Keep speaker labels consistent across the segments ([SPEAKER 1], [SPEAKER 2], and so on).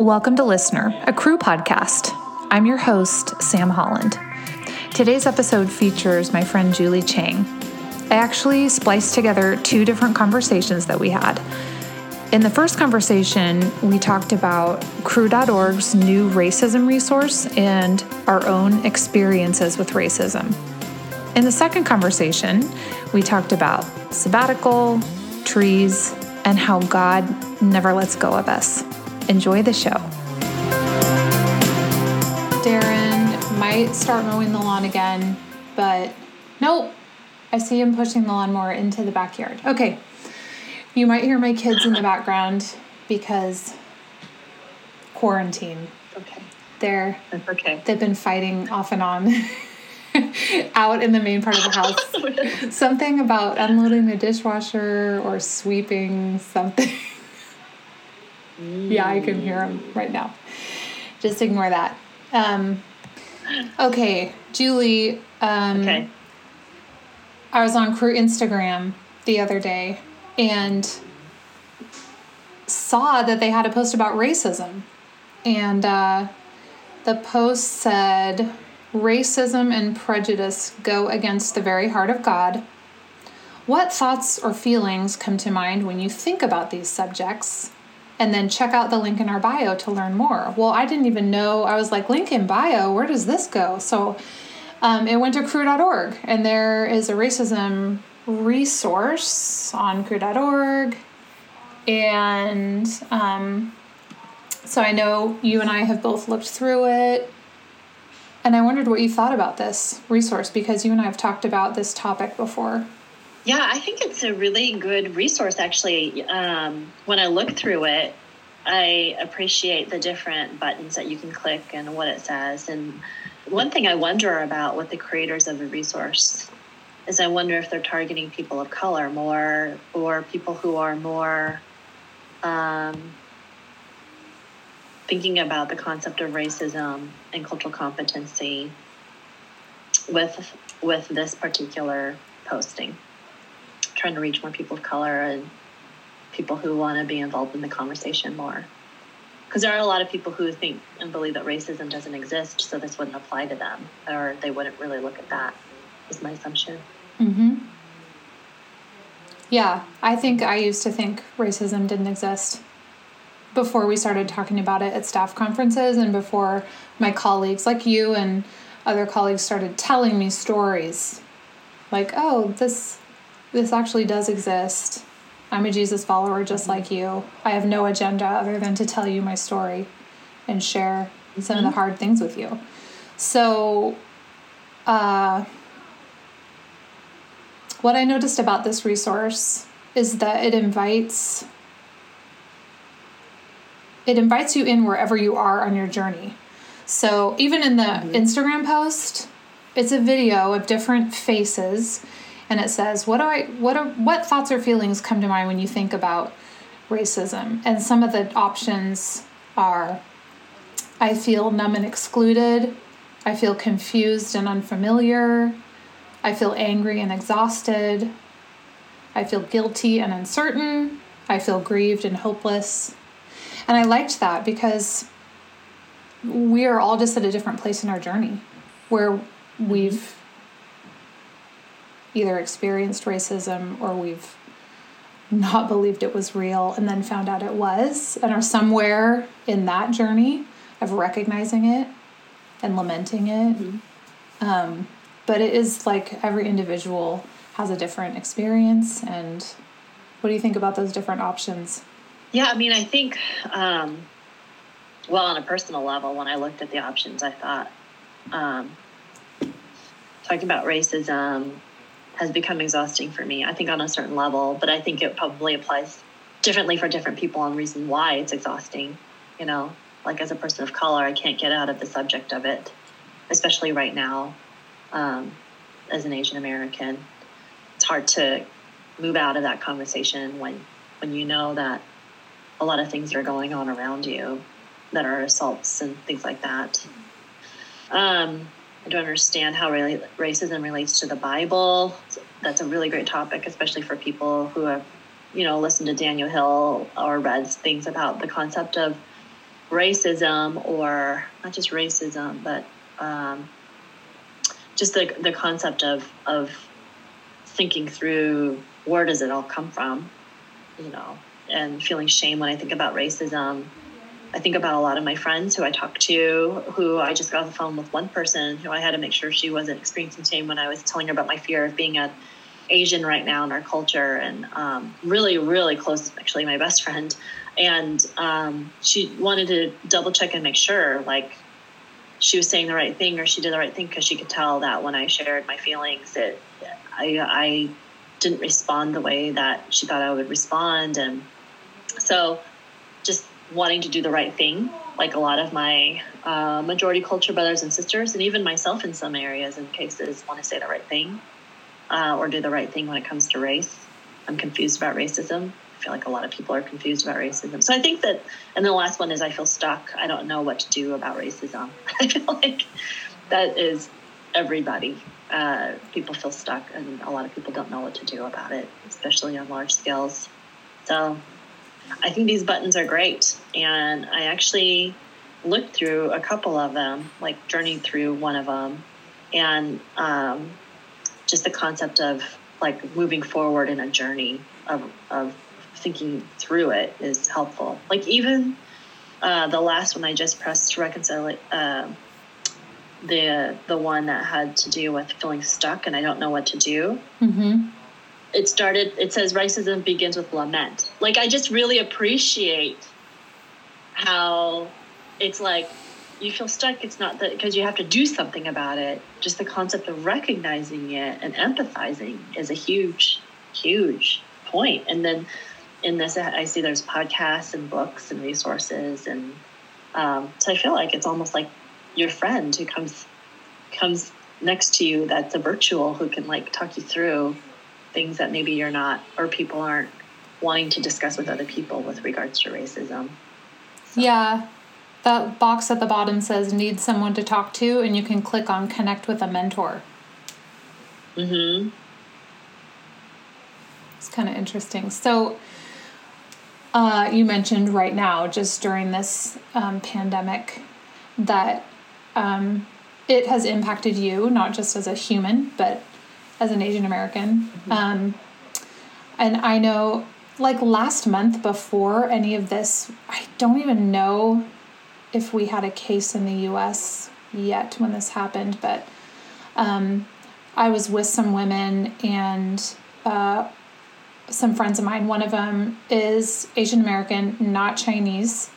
[SPEAKER 1] Welcome to Listener, a Cru podcast. I'm your host, Sam Holland. Today's episode features my friend Julie Chang. I actually spliced together two different conversations that we had. In the first conversation, we talked about Cru.org's new racism resource and our own experiences with racism. In the second conversation, we talked about sabbatical, trees, and how God never lets go of us. Enjoy the show. Darren might start mowing the lawn again, but nope. I see him pushing the lawnmower into the backyard. Okay. You might hear my kids in the background because quarantine.
[SPEAKER 2] Okay.
[SPEAKER 1] They're
[SPEAKER 2] That's okay.
[SPEAKER 1] they've been fighting off and on out in the main part of the house. something about unloading the dishwasher or sweeping something. Yeah, I can hear him right now. Just ignore that. Um, okay, Julie. Um,
[SPEAKER 2] Okay.
[SPEAKER 1] I was on Cru Instagram the other day and saw that they had a post about racism. And uh, the post said, Racism and prejudice go against the very heart of God. What thoughts or feelings come to mind when you think about these subjects? And then check out the link in our bio to learn more. Well, I didn't even know. I was like, link in bio, where does this go? So um, it went to Cru.org, and there is a racism resource on Cru.org. And um, so I know you and I have both looked through it. And I wondered what you thought about this resource because you and I have talked about this topic before.
[SPEAKER 2] Yeah, I think it's a really good resource, actually. Um, when I look through it, I appreciate the different buttons that you can click and what it says. And one thing I wonder about with the creators of the resource is I wonder if they're targeting people of color more or people who are more um, thinking about the concept of racism and cultural competency with with this particular posting trying to reach more people of color and people who want to be involved in the conversation more. Because there are a lot of people who think and believe that racism doesn't exist so this wouldn't apply to them or they wouldn't really look at that is my assumption.
[SPEAKER 1] Mm-hmm. Yeah, I think I used to think racism didn't exist before we started talking about it at staff conferences and before my colleagues, like you and other colleagues, started telling me stories. Like, oh, this this actually does exist. I'm a Jesus follower just mm-hmm. like you. I have no agenda other than to tell you my story and share some of the mm-hmm. hard things with you. So, uh, what I noticed about this resource is that it invites it invites you in wherever you are on your journey. So even in the mm-hmm. Instagram post, it's a video of different faces and it says what do I what are what thoughts or feelings come to mind when you think about racism? And some of the options are I feel numb and excluded. I feel confused and unfamiliar. I feel angry and exhausted. I feel guilty and uncertain. I feel grieved and hopeless. And I liked that because we are all just at a different place in our journey where we've either experienced racism or we've not believed it was real and then found out it was and are somewhere in that journey of recognizing it and lamenting it. Um, but it is like every individual has a different experience. And what do you think about those different options?
[SPEAKER 2] Yeah, I mean, I think, um, well, on a personal level, when I looked at the options, I thought um, talking about racism has become exhausting for me. I think on a certain level, but I think it probably applies differently for different people on reason why it's exhausting. You know, like as a person of color, I can't get out of the subject of it, especially right now um, as an Asian American. It's hard to move out of that conversation when when you know that a lot of things are going on around you that are assaults and things like that. Um, I don't understand how really racism relates to the Bible. That's a really great topic, especially for people who have, you know, listened to Daniel Hill or read things about the concept of racism or not just racism, but um, just the, the concept of, of thinking through where does it all come from, you know, and feeling shame when I think about racism. I think about a lot of my friends who I talk to, who I just got off the phone with one person who I had to make sure she wasn't experiencing shame when I was telling her about my fear of being an Asian right now in our culture, and um, really, really close, actually, my best friend. And um, she wanted to double check and make sure, like, she was saying the right thing or she did the right thing because she could tell that when I shared my feelings, that I, I didn't respond the way that she thought I would respond. And so wanting to do the right thing, like a lot of my uh, majority culture brothers and sisters, and even myself in some areas and cases, want to say the right thing uh, or do the right thing when it comes to race. I'm confused about racism. I feel like a lot of people are confused about racism. So I think that, and the last one is I feel stuck. I don't know what to do about racism. I feel like that is everybody. Uh, people feel stuck, and a lot of people don't know what to do about it, especially on large scales. So I think these buttons are great. And I actually looked through a couple of them, like journeyed through one of them, and um, just the concept of like moving forward in a journey of, of thinking through it is helpful. Like even uh, the last one I just pressed to reconcile uh, the the one that had to do with feeling stuck and I don't know what to do.
[SPEAKER 1] Mm-hmm.
[SPEAKER 2] It started. It says racism begins with lament. Like I just really appreciate how it's like you feel stuck. It's not that because you have to do something about it. Just the concept of recognizing it and empathizing is a huge, huge point. And then in this, I see there's podcasts and books and resources, and um, so I feel like it's almost like your friend who comes comes next to you that's a virtual who can like talk you through things that maybe you're not or people aren't wanting to discuss with other people with regards to racism.
[SPEAKER 1] So. Yeah. That box at the bottom says need someone to talk to and you can click on connect with a mentor.
[SPEAKER 2] Mhm.
[SPEAKER 1] It's kind of interesting. So uh, you mentioned right now, just during this um, pandemic, that um, it has impacted you, not just as a human, but as an Asian American. Mm-hmm. Um, and I know, like last month before any of this, I don't even know if we had a case in the US yet when this happened, but um, I was with some women and uh, some friends of mine. One of them is Asian American, not Chinese.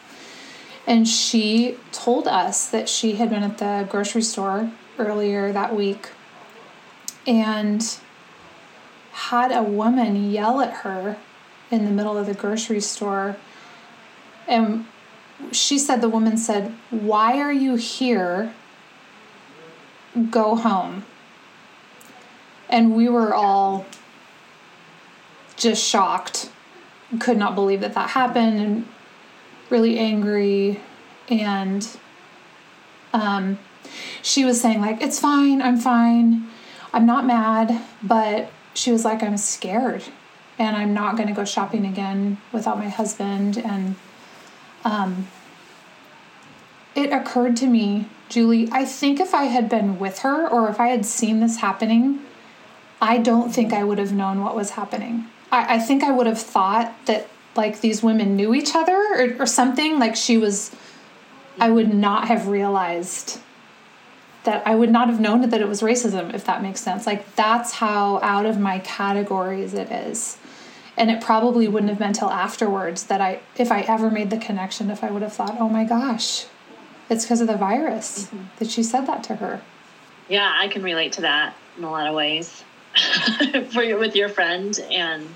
[SPEAKER 1] And she told us that she had been at the grocery store earlier that week and had a woman yell at her in the middle of the grocery store. And she said, the woman said, Why are you here? Go home. And we were all just shocked, could not believe that that happened, and really angry. And um, she was saying, like, it's fine, I'm fine, I'm not mad, but she was like, I'm scared and I'm not going to go shopping again without my husband. And um, it occurred to me, Julie, I think if I had been with her or if I had seen this happening, I don't think I would have known what was happening. I, I think I would have thought that like these women knew each other or, or something. Like she was, I would not have realized that I would not have known that it was racism, if that makes sense. Like that's how out of my categories it is. And it probably wouldn't have been till afterwards that I, if I ever made the connection, if I would have thought, oh my gosh, it's because of the virus mm-hmm. that she said that to her.
[SPEAKER 2] Yeah, I can relate to that in a lot of ways for with your friend. And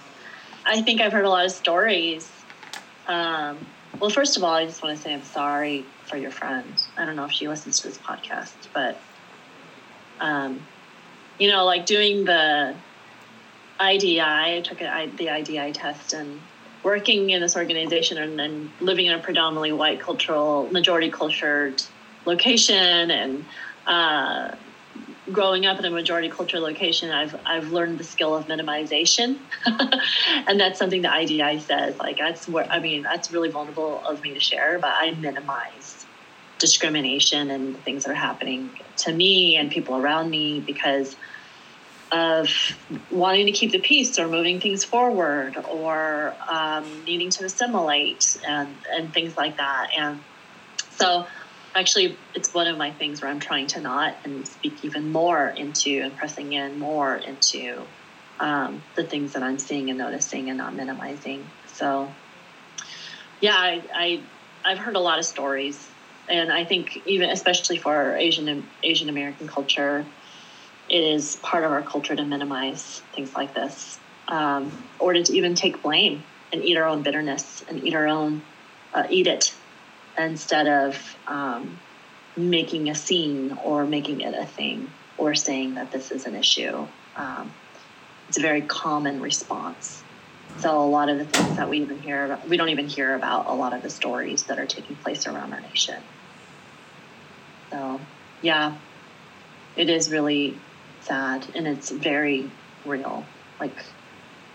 [SPEAKER 2] I think I've heard a lot of stories. Um, well, first of all, I just want to say I'm sorry for your friend. I don't know if she listens to this podcast, but um, you know, like doing the IDI, I took the IDI test and working in this organization and, then living in a predominantly white cultural, majority cultured location and uh, growing up in a majority culture location, I've I've learned the skill of minimization, and that's something the IDI says. Like that's where I mean that's really vulnerable of me to share, but I minimize discrimination and things that are happening to me and people around me because of wanting to keep the peace or moving things forward or um, needing to assimilate and and things like that. And so actually it's one of my things where i'm trying to not and speak even more into and pressing in more into um, the things that i'm seeing and noticing and not minimizing. So yeah I, I i've heard a lot of stories and i think even especially for asian asian american culture it is part of our culture to minimize things like this um, or to even take blame and eat our own bitterness and eat our own uh, eat it instead of um, making a scene or making it a thing or saying that this is an issue. Um, it's a very common response. So a lot of the things that we even hear about, we don't even hear about a lot of the stories that are taking place around our nation. So yeah, it is really sad and it's very real. Like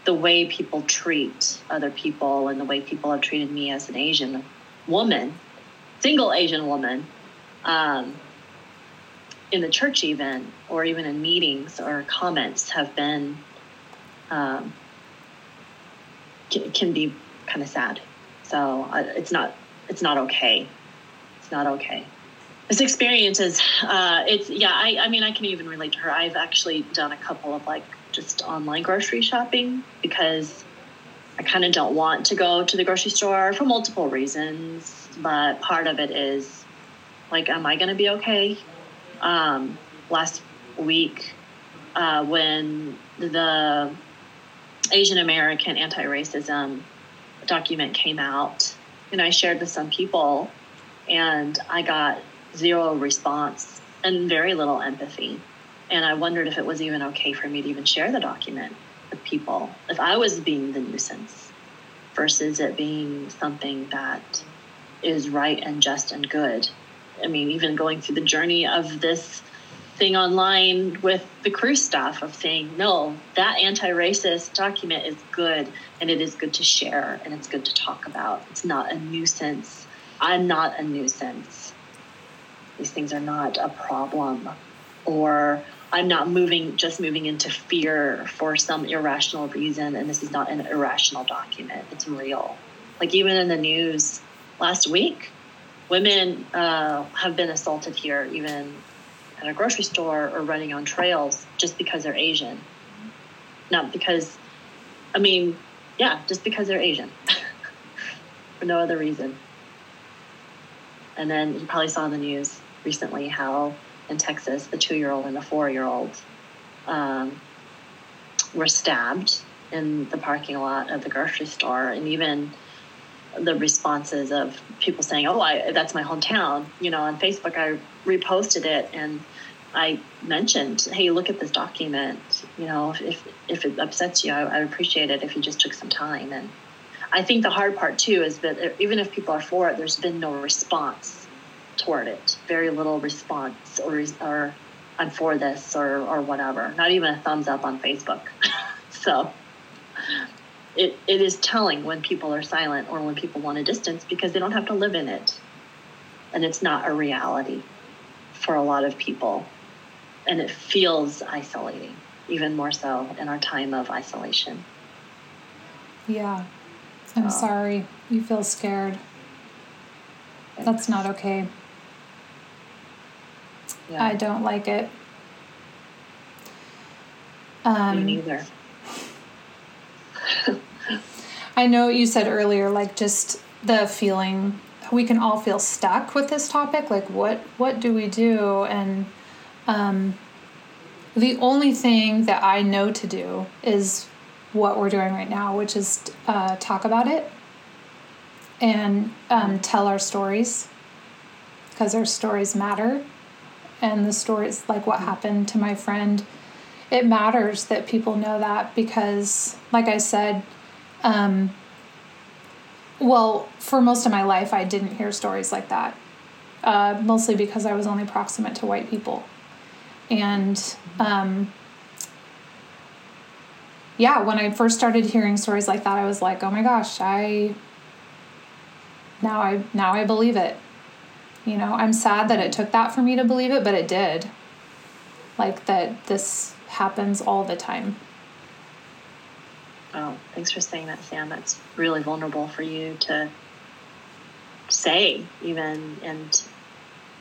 [SPEAKER 2] the way people treat other people and the way people have treated me as an Asian woman single Asian woman um, in the church, even or even in meetings or comments, have been um, can, be kind of sad. So uh, it's not it's not okay. It's not okay. This experience is uh, it's yeah. I, I mean I can even relate to her. I've actually done a couple of like just online grocery shopping because I kind of don't want to go to the grocery store for multiple reasons but part of it is like, am I going to be okay? Um, last week, uh, when the Asian American anti racism document came out, and I shared with some people, and I got zero response and very little empathy. And I wondered if it was even okay for me to even share the document with people, if I was being the nuisance versus it being something that is right and just and good. I mean, even going through the journey of this thing online with the Cru stuff of saying, no, that anti racist document is good and it is good to share and it's good to talk about. It's not a nuisance. I'm not a nuisance. These things are not a problem. Or I'm not moving, just moving into fear for some irrational reason. And this is not an irrational document, it's real. Like, even in the news, last week, women uh, have been assaulted here, even at a grocery store or running on trails, just because they're Asian. Not because, I mean, yeah, just because they're Asian, for no other reason. And then you probably saw in the news recently how in Texas, the two year old and the four year old um, were stabbed in the parking lot of the grocery store. And even the responses of people saying, "Oh, I, that's my hometown." You know, on Facebook, I reposted it and I mentioned, "Hey, look at this document. You know, if if it upsets you, I, I appreciate it if you just took some time." And I think the hard part too is that even if people are for it, there's been no response toward it. Very little response, or or I'm for this, or or whatever. Not even a thumbs up on Facebook. so it, it is telling when people are silent or when people want a distance because they don't have to live in it. And it's not a reality for a lot of people. And it feels isolating, even more so in our time of isolation.
[SPEAKER 1] Yeah. I'm sorry. You feel scared. That's not okay. Yeah. I don't like it.
[SPEAKER 2] Um, Me neither.
[SPEAKER 1] I know you said earlier, like just the feeling we can all feel stuck with this topic. Like, what what do we do? And um, the only thing that I know to do is what we're doing right now, which is uh, talk about it and um, tell our stories because our stories matter. And the stories, like what happened to my friend, it matters that people know that because, like I said, um, well, for most of my life, I didn't hear stories like that, uh, mostly because I was only proximate to white people. And um, yeah, when I first started hearing stories like that, I was like, oh my gosh, I now I now I believe it. You know, I'm sad that it took that for me to believe it, but it did. Like that this happens all the time.
[SPEAKER 2] Oh, thanks for saying that, Sam. That's really vulnerable for you to say, even, and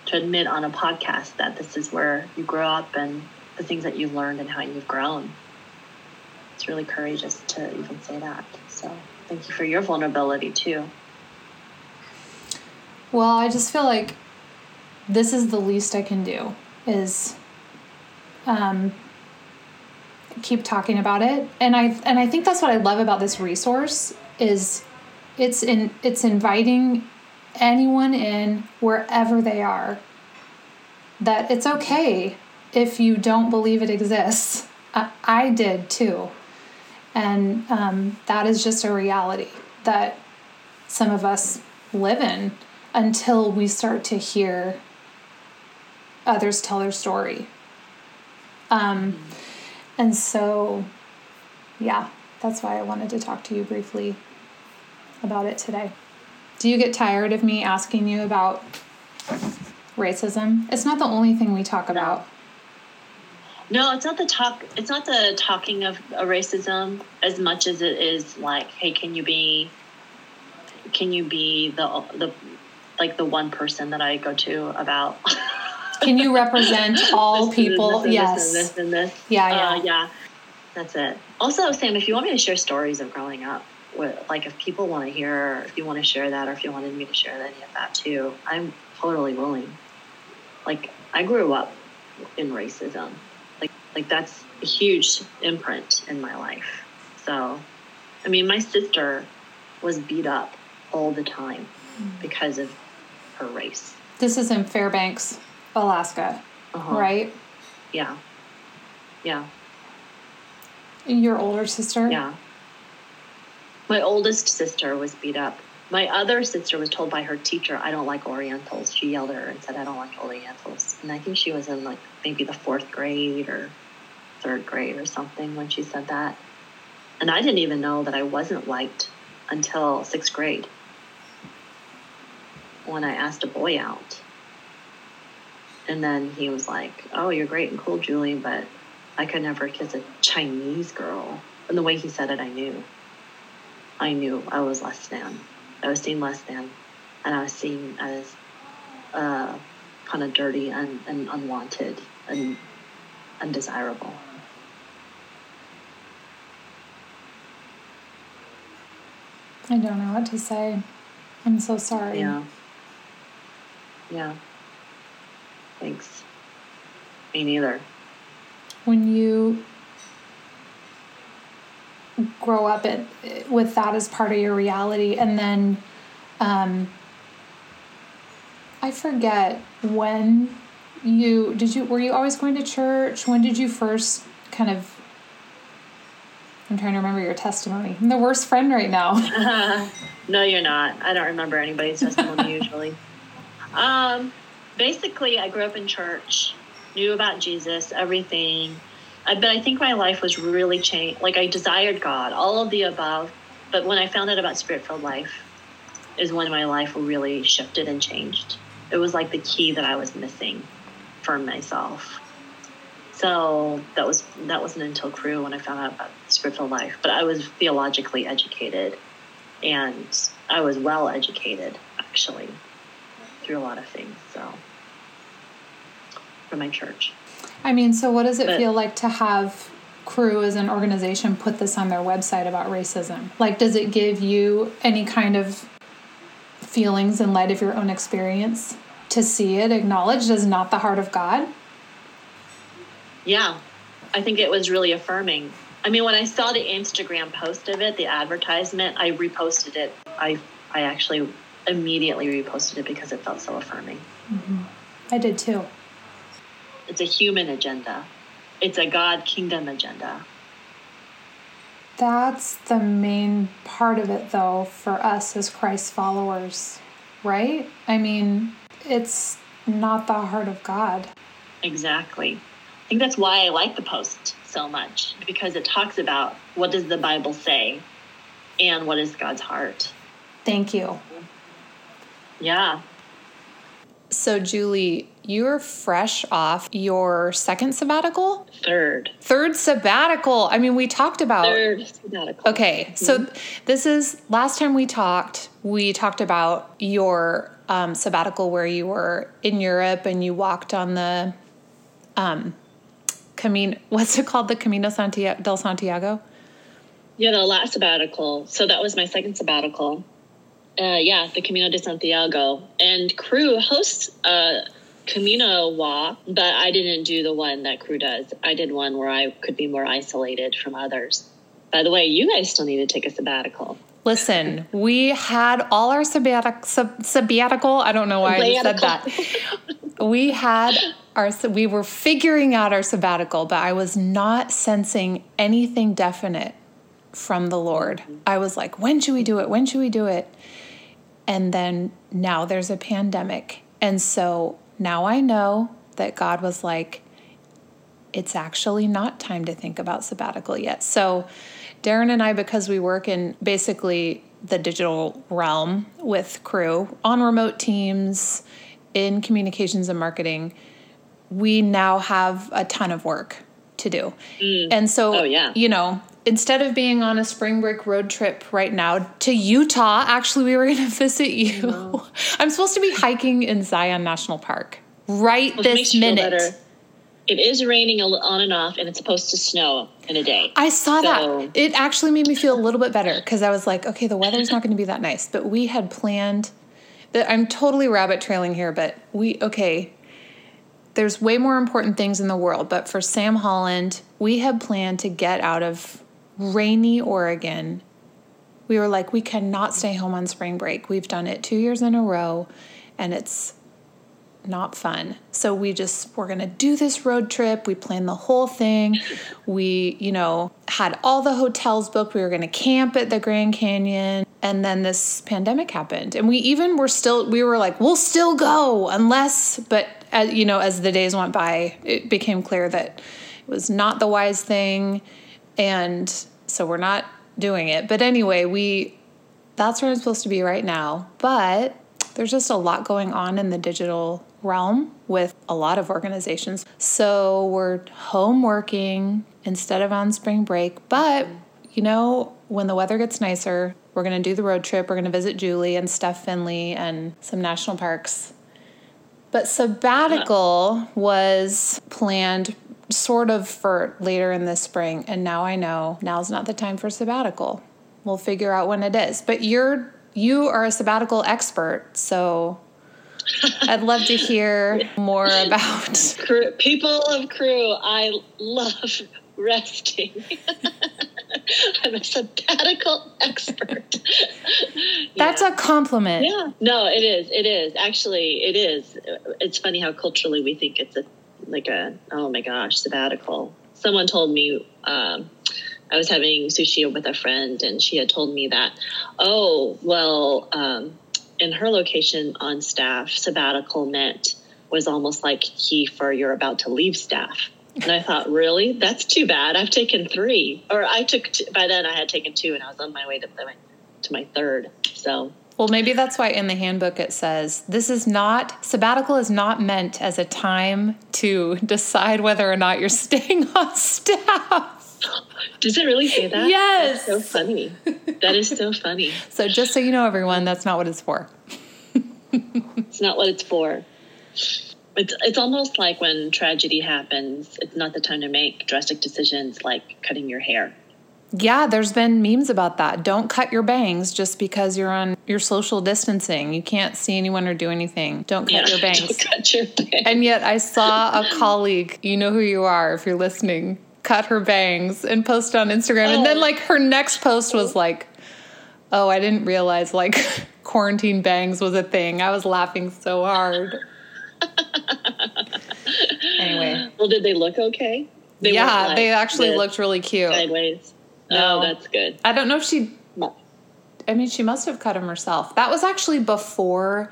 [SPEAKER 2] to admit on a podcast that this is where you grew up and the things that you've learned and how you've grown. It's really courageous to even say that. So, thank you for your vulnerability, too.
[SPEAKER 1] Well, I just feel like this is the least I can do is um, keep talking about it. And I and I think that's what I love about this resource is it's in it's inviting anyone in wherever they are that it's okay if you don't believe it exists. I, I did too. And um, that is just a reality that some of us live in until we start to hear others tell their story. Um, and so, yeah, that's why I wanted to talk to you briefly about it today. Do you get tired of me asking you about racism? It's not the only thing we talk about.
[SPEAKER 2] No, it's not the talk. It's not the talking of racism as much as it is like, hey, can you be, can you be the the like the one person that I go to about.
[SPEAKER 1] Can you represent all
[SPEAKER 2] this
[SPEAKER 1] people?
[SPEAKER 2] And
[SPEAKER 1] yes.
[SPEAKER 2] This and this, and this.
[SPEAKER 1] Yeah, yeah,
[SPEAKER 2] uh, yeah. That's it. Also, Sam, if you want me to share stories of growing up, with, like if people want to hear, if you want to share that, or if you wanted me to share any of that too, I'm totally willing. Like I grew up in racism. Like like that's a huge imprint in my life. So, I mean, my sister was beat up all the time mm. because of her race.
[SPEAKER 1] This is in Fairbanks, Alaska, uh-huh. right?
[SPEAKER 2] Yeah. Yeah.
[SPEAKER 1] Your older sister?
[SPEAKER 2] Yeah. My oldest sister was beat up. My other sister was told by her teacher, I don't like Orientals. She yelled at her and said, I don't like Orientals. And I think she was in like maybe the fourth grade or third grade or something when she said that. And I didn't even know that I wasn't liked until sixth grade when I asked a boy out. And then he was like, Oh, you're great and cool, Julie, but I could never kiss a Chinese girl. And the way he said it, I knew. I knew I was less than. I was seen less than. And I was seen as uh, kind of dirty and, and unwanted and undesirable.
[SPEAKER 1] I don't know what to say. I'm so sorry.
[SPEAKER 2] Yeah. Yeah. Thanks. Me neither.
[SPEAKER 1] When you grow up it, with that as part of your reality, and then um, I forget when you did you were you always going to church? When did you first kind of I'm trying to remember your testimony. I'm the worst friend right now.
[SPEAKER 2] no, you're not. I don't remember anybody's testimony usually. Um, basically, I grew up in church, knew about Jesus, everything. I, but I think my life was really changed. Like I desired God, all of the above. But when I found out about spirit filled life, is when my life really shifted and changed. It was like the key that I was missing for myself. So that was that wasn't until Cru when I found out about spirit filled life. But I was theologically educated, and I was well educated actually through a lot of things. So, for my church.
[SPEAKER 1] I mean, so what does it but, feel like to have Cru as an organization put this on their website about racism? Like, does it give you any kind of feelings in light of your own experience to see it acknowledged as not the heart of God?
[SPEAKER 2] Yeah, I think it was really affirming. I mean, when I saw the Instagram post of it, the advertisement, I reposted it. I I actually immediately reposted it because it felt so affirming.
[SPEAKER 1] Mm-hmm. I did too.
[SPEAKER 2] It's a human agenda, it's a God kingdom agenda.
[SPEAKER 1] That's the main part of it, though, for us as Christ followers, right? I mean, it's not the heart of God.
[SPEAKER 2] Exactly. I think that's why I like the post so much because it talks about what does the Bible say and what is God's heart.
[SPEAKER 1] Thank you.
[SPEAKER 2] Yeah.
[SPEAKER 1] So, Julie, you're fresh off your second sabbatical?
[SPEAKER 2] Third.
[SPEAKER 1] Third sabbatical. I mean, we talked about.
[SPEAKER 2] Third sabbatical.
[SPEAKER 1] Okay. So, mm-hmm. this is last time we talked, we talked about your um, sabbatical where you were in Europe and you walked on the um, Camino, what's it called? The Camino Santiago, del Santiago?
[SPEAKER 2] Yeah, the last sabbatical. So that was my second sabbatical. Uh, yeah, the Camino de Santiago. And Cru hosts a Camino walk, but I didn't do the one that Cru does. I did one where I could be more isolated from others. By the way, you guys still need to take a sabbatical.
[SPEAKER 1] Listen, we had all our sabbatic, sab, sabbatical. I don't know why I said that. we had our we were figuring out our sabbatical, but I was not sensing anything definite from the Lord. I was like, when should we do it? When should we do it? And then now there's a pandemic. And so now I know that God was like, it's actually not time to think about sabbatical yet. So Darren and I, because we work in basically the digital realm with Cru on remote teams in communications and marketing, we now have a ton of work to do. Mm. And so, oh, yeah. you know, instead of being on a spring break road trip right now to Utah, actually, we were going to visit you. No. I'm supposed to be hiking in Zion National Park right well, this minute.
[SPEAKER 2] It is raining on and off, and it's supposed to snow in a day.
[SPEAKER 1] I saw so. that. It actually made me feel a little bit better because I was like, okay, the weather's not going to be that nice. But we had planned that I'm totally rabbit trailing here, but we, okay, there's way more important things in the world. But for Sam Holland, we had planned to get out of rainy Oregon. We were like, we cannot stay home on spring break. We've done it two years in a row, and it's not fun. So we just we're going to do this road trip. We planned the whole thing. We, you know, had all the hotels booked. We were going to camp at the Grand Canyon. And then this pandemic happened. And we even were still we were like, we'll still go unless but as, you know, as the days went by, it became clear that it was not the wise thing and so we're not doing it. But anyway, we that's where I'm supposed to be right now. But there's just a lot going on in the digital realm with a lot of organizations. So we're home working instead of on spring break. But, you know, when the weather gets nicer, we're going to do the road trip. We're going to visit Julie and Steph Finley and some national parks. But sabbatical was planned sort of for later in the spring. And now I know now's not the time for sabbatical. We'll figure out when it is. But you're you are a sabbatical expert, so I'd love to hear more about
[SPEAKER 2] people of Cru. I love resting. I'm a sabbatical expert.
[SPEAKER 1] That's yeah. a compliment.
[SPEAKER 2] Yeah. No, it is. It is. Actually, it is. It's funny how culturally we think it's a like a oh my gosh sabbatical. Someone told me um, I was having sushi with a friend, and she had told me that oh well um, in her location on staff, sabbatical meant was almost like key for you're about to leave staff. And I thought, really? That's too bad. I've taken three, or I took by then I had taken two, and I was on my way to my to my third. So
[SPEAKER 1] well, maybe that's why in the handbook it says this is not sabbatical is not meant as a time to decide whether or not you're staying on staff.
[SPEAKER 2] Does it really say that?
[SPEAKER 1] Yes.
[SPEAKER 2] That's so funny. That is so funny.
[SPEAKER 1] so just so you know, everyone, that's not what it's for.
[SPEAKER 2] it's not what it's for. It's it's almost like when tragedy happens, it's not the time to make drastic decisions like cutting your hair.
[SPEAKER 1] Yeah, there's been memes about that. Don't cut your bangs just because you're on your social distancing. You can't see anyone or do anything. Don't cut yeah, your bangs.
[SPEAKER 2] Don't cut your bangs.
[SPEAKER 1] And yet I saw a colleague, you know who you are if you're listening, cut her bangs and post on Instagram. Oh. And then oh. like her next post was oh. like, "Oh, I didn't realize like quarantine bangs was a thing." I was laughing so hard. anyway.
[SPEAKER 2] Well, did they look okay?
[SPEAKER 1] They yeah, like they actually looked really cute.
[SPEAKER 2] Sideways. No, oh, that's good.
[SPEAKER 1] I don't know if she. I mean, she must have cut them herself. That was actually before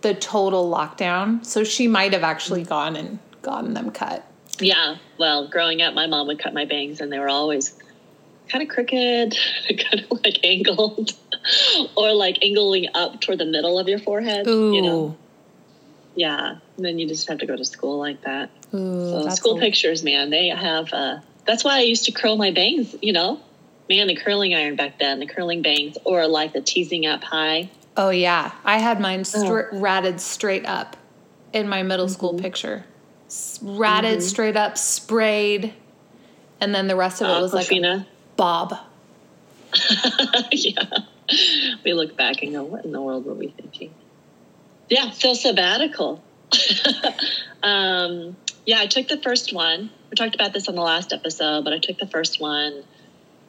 [SPEAKER 1] the total lockdown, so she might have actually gone and gotten them cut.
[SPEAKER 2] Yeah. Well, growing up, my mom would cut my bangs, and they were always kind of crooked, kind of like angled, or like angling up toward the middle of your forehead.
[SPEAKER 1] Ooh.
[SPEAKER 2] You know? Yeah. And then you just have to go to school like that.
[SPEAKER 1] Ooh,
[SPEAKER 2] So school pictures, man, they have. Uh, that's why I used to curl my bangs. You know, man, the curling iron back then, the curling bangs, or like the teasing up high.
[SPEAKER 1] Oh yeah, I had mine str-
[SPEAKER 2] Oh.
[SPEAKER 1] ratted straight up in my middle school
[SPEAKER 2] Mm-hmm.
[SPEAKER 1] picture. S- ratted straight up, sprayed, and then the rest of it was like a bob.
[SPEAKER 2] yeah. We look back and go, what in the world were we thinking? Yeah, so sabbatical. um, yeah, I took the first one. We talked about this on the last episode, but I took the first one.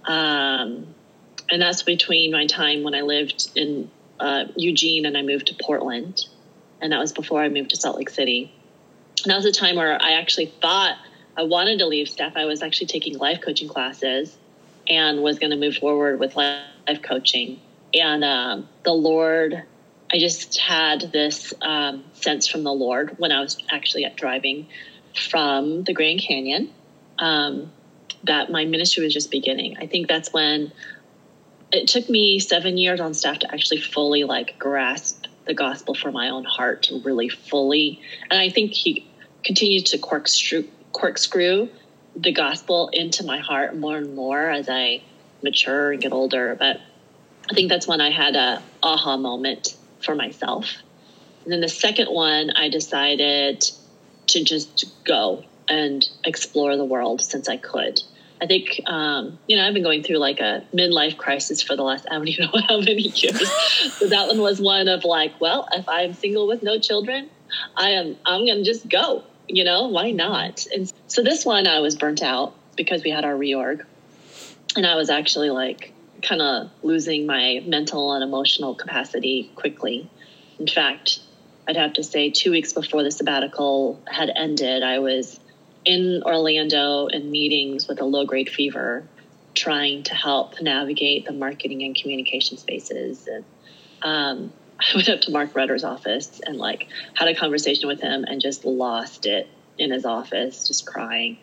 [SPEAKER 2] Um, and that's between my time when I lived in uh, Eugene and I moved to Portland. And that was before I moved to Salt Lake City. And that was a time where I actually thought I wanted to leave Steph. I was actually taking life coaching classes and was going to move forward with life coaching. And um, the Lord, I just had this um, sense from the Lord when I was actually driving from the Grand Canyon um, that my ministry was just beginning. I think that's when it took me seven years on staff to actually fully like grasp the gospel for my own heart to really fully. And I think he continued to corkscrew, corkscrew the gospel into my heart more and more as I mature and get older. But I think that's when I had a aha moment for myself. And then the second one, I decided to just go and explore the world since I could. I think, um, you know, I've been going through like a midlife crisis for the last, I don't even know how many years. so that one was one of like, well, if I'm single with no children, I am, I'm going to just go, you know, why not? And so this one I was burnt out because we had our reorg and I was actually like kind of losing my mental and emotional capacity quickly. In fact, I'd have to say two weeks before the sabbatical had ended, I was in Orlando in meetings with a low grade fever, trying to help navigate the marketing and communication spaces. And um, I went up to Mark Rudder's office and like had a conversation with him and just lost it in his office, just crying.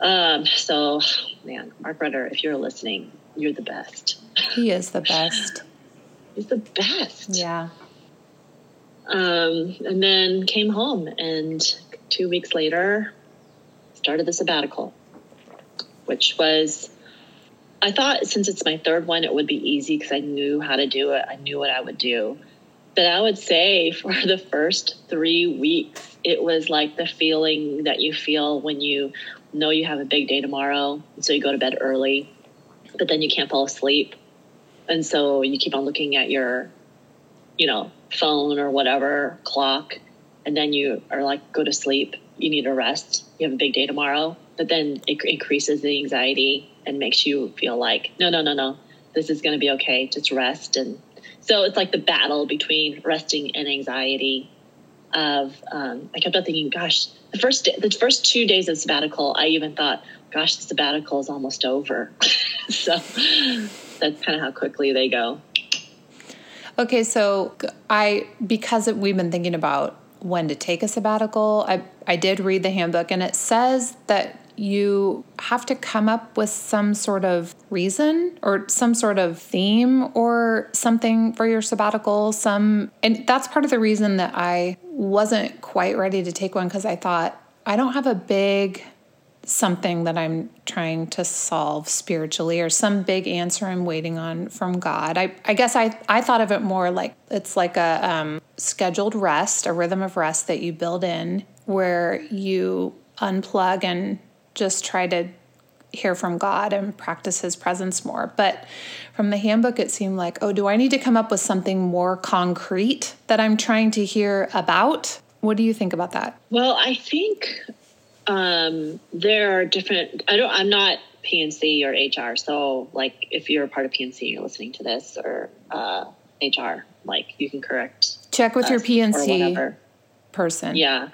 [SPEAKER 2] Um, so, man, Mark Rudder, if you're listening, you're the best.
[SPEAKER 1] He is the best.
[SPEAKER 2] He's the best.
[SPEAKER 1] Yeah.
[SPEAKER 2] Um, and then came home and two weeks later started the sabbatical, which was, I thought since it's my third one, it would be easy because I knew how to do it. I knew what I would do. But I would say for the first three weeks, it was like the feeling that you feel when you know you have a big day tomorrow. So you go to bed early, but then you can't fall asleep. And so you keep on looking at your, you know, phone or whatever clock. And then you are like, go to sleep. You need a rest. You have a big day tomorrow. But then it increases the anxiety and makes you feel like, no, no, no, no, this is going to be okay. Just rest. And so it's like the battle between resting and anxiety. Of um, I kept on thinking, gosh, the first day, the first two days of sabbatical, I even thought, gosh, the sabbatical is almost over. so that's kind of how quickly they go.
[SPEAKER 1] Okay, so I because we've been thinking about when to take a sabbatical, I I did read the handbook and it says that you have to come up with some sort of reason or some sort of theme or something for your sabbatical some and that's part of the reason that I wasn't quite ready to take one cuz I thought I don't have a big something that I'm trying to solve spiritually or some big answer I'm waiting on from God. I, I guess I, I thought of it more like it's like a um, scheduled rest, a rhythm of rest that you build in where you unplug and just try to hear from God and practice his presence more. But from the handbook, it seemed like, oh, do I need to come up with something more concrete that I'm trying to hear about? What do you think about that?
[SPEAKER 2] Well, I think um, there are different. I don't. I'm not PNC or HR. So, like, if you're a part of PNC, and you're listening to this or uh, HR, like, you can correct.
[SPEAKER 1] Check with your PNC person.
[SPEAKER 2] Yeah.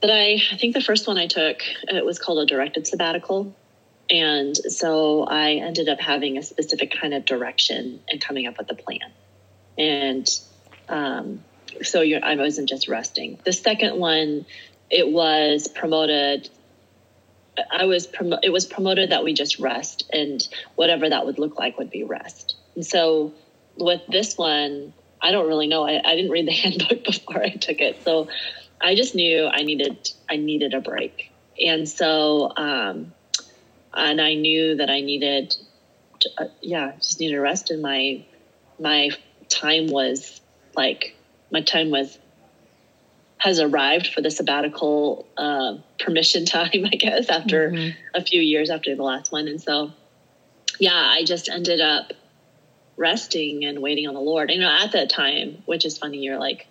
[SPEAKER 2] But I, I think the first one I took, it was called a directed sabbatical. And so I ended up having a specific kind of direction and coming up with a plan. And um, so you're, I wasn't just resting. The second one it was promoted I was promo- it was promoted that we just rest and whatever that would look like would be rest. And so with this one, I don't really know. I, I didn't read the handbook before I took it. So I just knew I needed I needed a break. And so um and I knew that I needed to, uh, yeah, just needed a rest and my my time was like my time was has arrived for the sabbatical uh, permission time, I guess, after mm-hmm. a few years after the last one. And so, yeah, I just ended up resting and waiting on the Lord. You know, at that time, which is funny, you're like,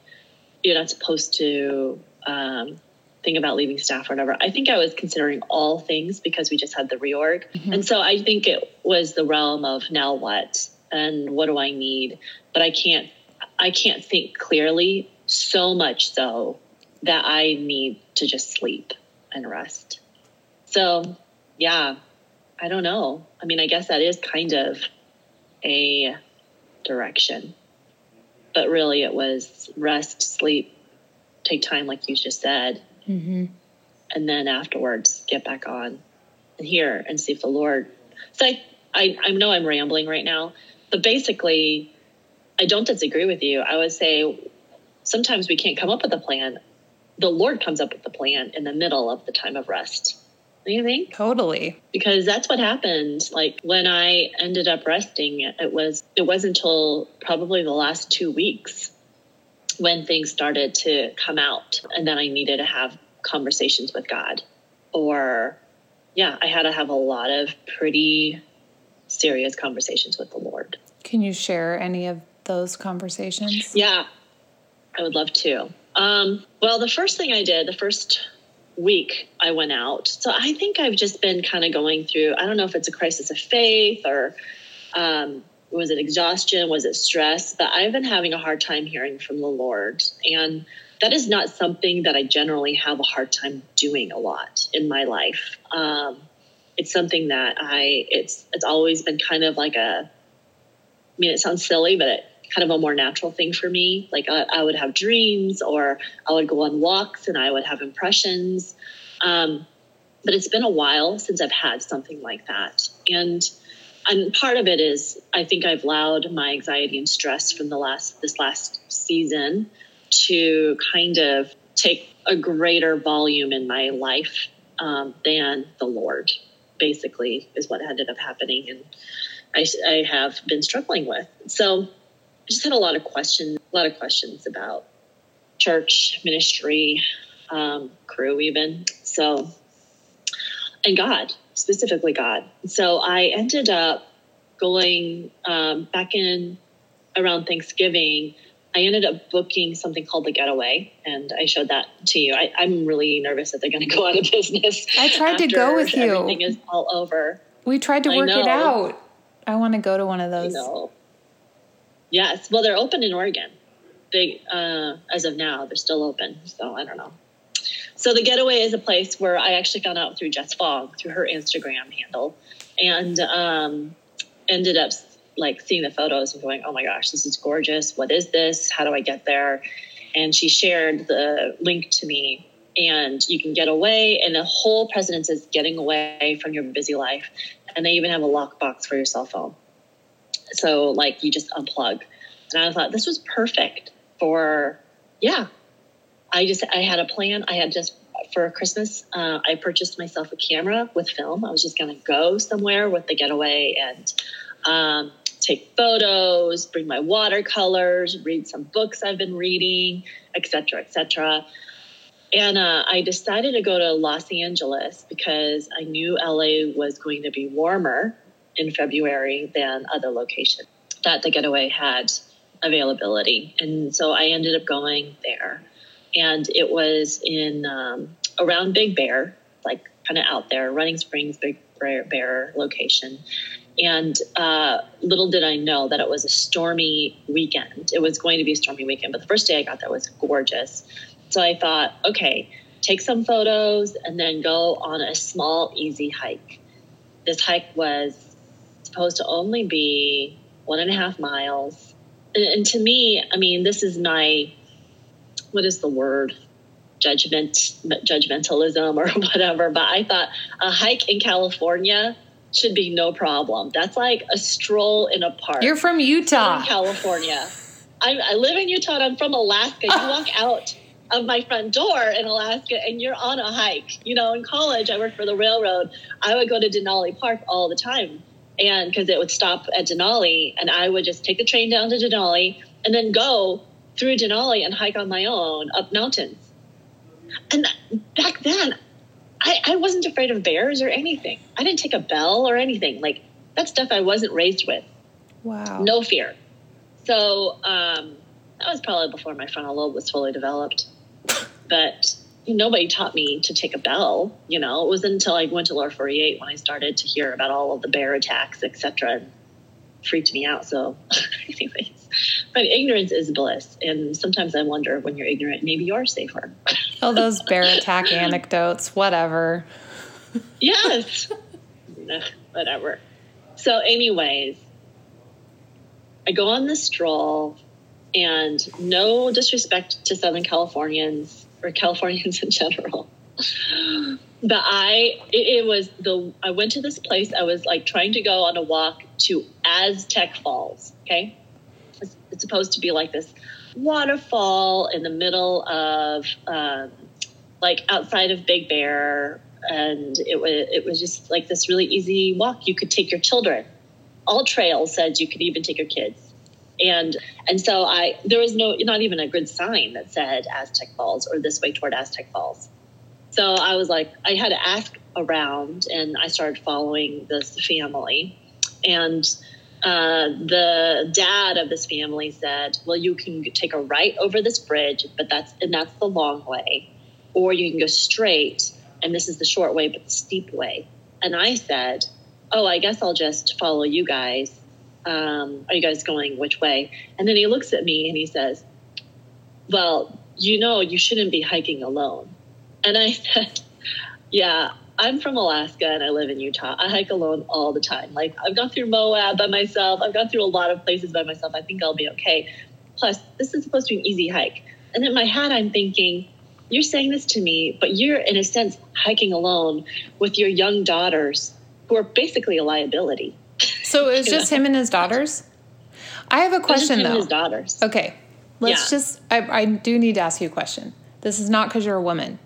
[SPEAKER 2] you're not supposed to um, think about leaving staff or whatever. I think I was considering all things because we just had the reorg. Mm-hmm. And so I think it was the realm of now what and what do I need? But I can't I can't think clearly so much so that I need to just sleep and rest. So, yeah, I don't know. I mean, I guess that is kind of a direction. But really, it was rest, sleep, take time, like you just said. Mm-hmm. And then afterwards, get back on and hear and see if the Lord. So I, I, I know I'm rambling right now, but basically, I don't disagree with you. I would say sometimes we can't come up with a plan. The Lord comes up with the plan in the middle of the time of rest. Do you think?
[SPEAKER 1] Totally.
[SPEAKER 2] Because that's what happened. Like when I ended up resting, it was it wasn't until probably the last two weeks when things started to come out, and then I needed to have conversations with God, or yeah, I had to have a lot of pretty serious conversations with the Lord.
[SPEAKER 1] Can you share any of those conversations?
[SPEAKER 2] Yeah, I would love to. Um, well, the first thing I did, the first week I went out. So I think I've just been kind of going through, I don't know if it's a crisis of faith or um, was it exhaustion? Was it stress? But I've been having a hard time hearing from the Lord. And that is not something that I generally have a hard time doing a lot in my life. Um, it's something that I, it's, it's always been kind of like a, I mean, it sounds silly, but it, kind of a more natural thing for me. Like I, I, would have dreams or I would go on walks and I would have impressions. Um, but it's been a while since I've had something like that. And and part of it is I think I've allowed my anxiety and stress from the last this last season to kind of take a greater volume in my life um, than the Lord. Basically, is what ended up happening, and I, I have been struggling with. So just had a lot of questions, a lot of questions about church, ministry, um, Cru, even. So, and God, specifically God. So I ended up going um, back in around Thanksgiving. I ended up booking something called the Getaway, and I showed that to you. I, am really nervous that they're going to go out of business.
[SPEAKER 1] I tried to go with you.
[SPEAKER 2] Everything is all over.
[SPEAKER 1] We tried to work it out. I want to go to one of those.
[SPEAKER 2] Yes. Well, they're open in Oregon. They, uh, as of now, they're still open. So I don't know. So the getaway is a place where I actually found out through Jess Fogg through her Instagram handle, and um, ended up like seeing the photos and going, "Oh my gosh, this is gorgeous! What is this? How do I get there?" And she shared the link to me, and you can get away. And the whole president's is getting away from your busy life, and they even have a lockbox for your cell phone. So like you just unplug. And I thought this was perfect for, yeah. I just, I had a plan. I had just, for Christmas, uh, I purchased myself a camera with film. I was just going to go somewhere with the getaway and um, take photos, bring my watercolors, read some books I've been reading, etc., etc. And uh, I decided to go to Los Angeles because I knew LA was going to be warmer in February than other locations that the getaway had availability. And so I ended up going there. And it was in um, around Big Bear, like kind of out there, Running Springs, Big Bear, location. And uh, little did I know that it was a stormy weekend. It was going to be a stormy weekend, but the first day I got there was gorgeous. So I thought, okay, take some photos and then go on a small, easy hike. This hike was supposed to only be one and a half miles. And, and to me, I mean, this is my, what is the word? judgment judgmentalism or whatever, but I thought a hike in California should be no problem. That's like a stroll in a park.
[SPEAKER 1] You're from Utah,
[SPEAKER 2] California. I, I live in Utah. and I'm from Alaska. You walk out of my front door in Alaska and you're on a hike. You know, in college, I worked for the railroad. I would go to Denali Park all the time. And because it would stop at Denali, and I would just take the train down to Denali and then go through Denali and hike on my own up mountains. And back then, I, I wasn't afraid of bears or anything. I didn't take a bell or anything. Like, that stuff I wasn't raised with.
[SPEAKER 1] Wow.
[SPEAKER 2] No fear. So um, that was probably before my frontal lobe was fully developed. but nobody taught me to take a bell. You know, it was until I went to Lower 48 when I started to hear about all of the bear attacks, etc. Freaked me out. So, anyways, but ignorance is bliss, and sometimes I wonder when you're ignorant, maybe you're safer.
[SPEAKER 1] All those bear attack anecdotes, whatever.
[SPEAKER 2] yes, whatever. So, anyways, I go on this stroll, and no disrespect to Southern Californians or Californians in general. But I, it, it, was the, I went to this place. I was like trying to go on a walk to Aztec Falls. Okay. It's, it's supposed to be like this waterfall in the middle of, um, like outside of Big Bear. And it was, it was just like this really easy walk. You could take your children. All trails said you could even take your kids and and so I there was no not even a good sign that said Aztec Falls or this way toward Aztec Falls. So I was like, I had to ask around, and I started following this family, and uh, the dad of this family said, "Well, you can take a right over this bridge, but that's and that's the long way, or you can go straight, and this is the short way, but the steep way." And I said, "Oh, I guess I'll just follow you guys um, are you guys going which way? And then he looks at me and he says, well, you know, you shouldn't be hiking alone. And I said, yeah, I'm from Alaska and I live in Utah. I hike alone all the time. Like I've gone through Moab by myself. I've gone through a lot of places by myself. I think I'll be okay. Plus, this is supposed to be an easy hike. And in my head, I'm thinking, you're saying this to me, but you're in a sense hiking alone with your young daughters who are basically a liability.
[SPEAKER 1] So it was just him and his daughters. I have a question though.
[SPEAKER 2] his daughters.
[SPEAKER 1] Okay, let's yeah. just. I, I do need to ask you a question. This is not because you're a woman.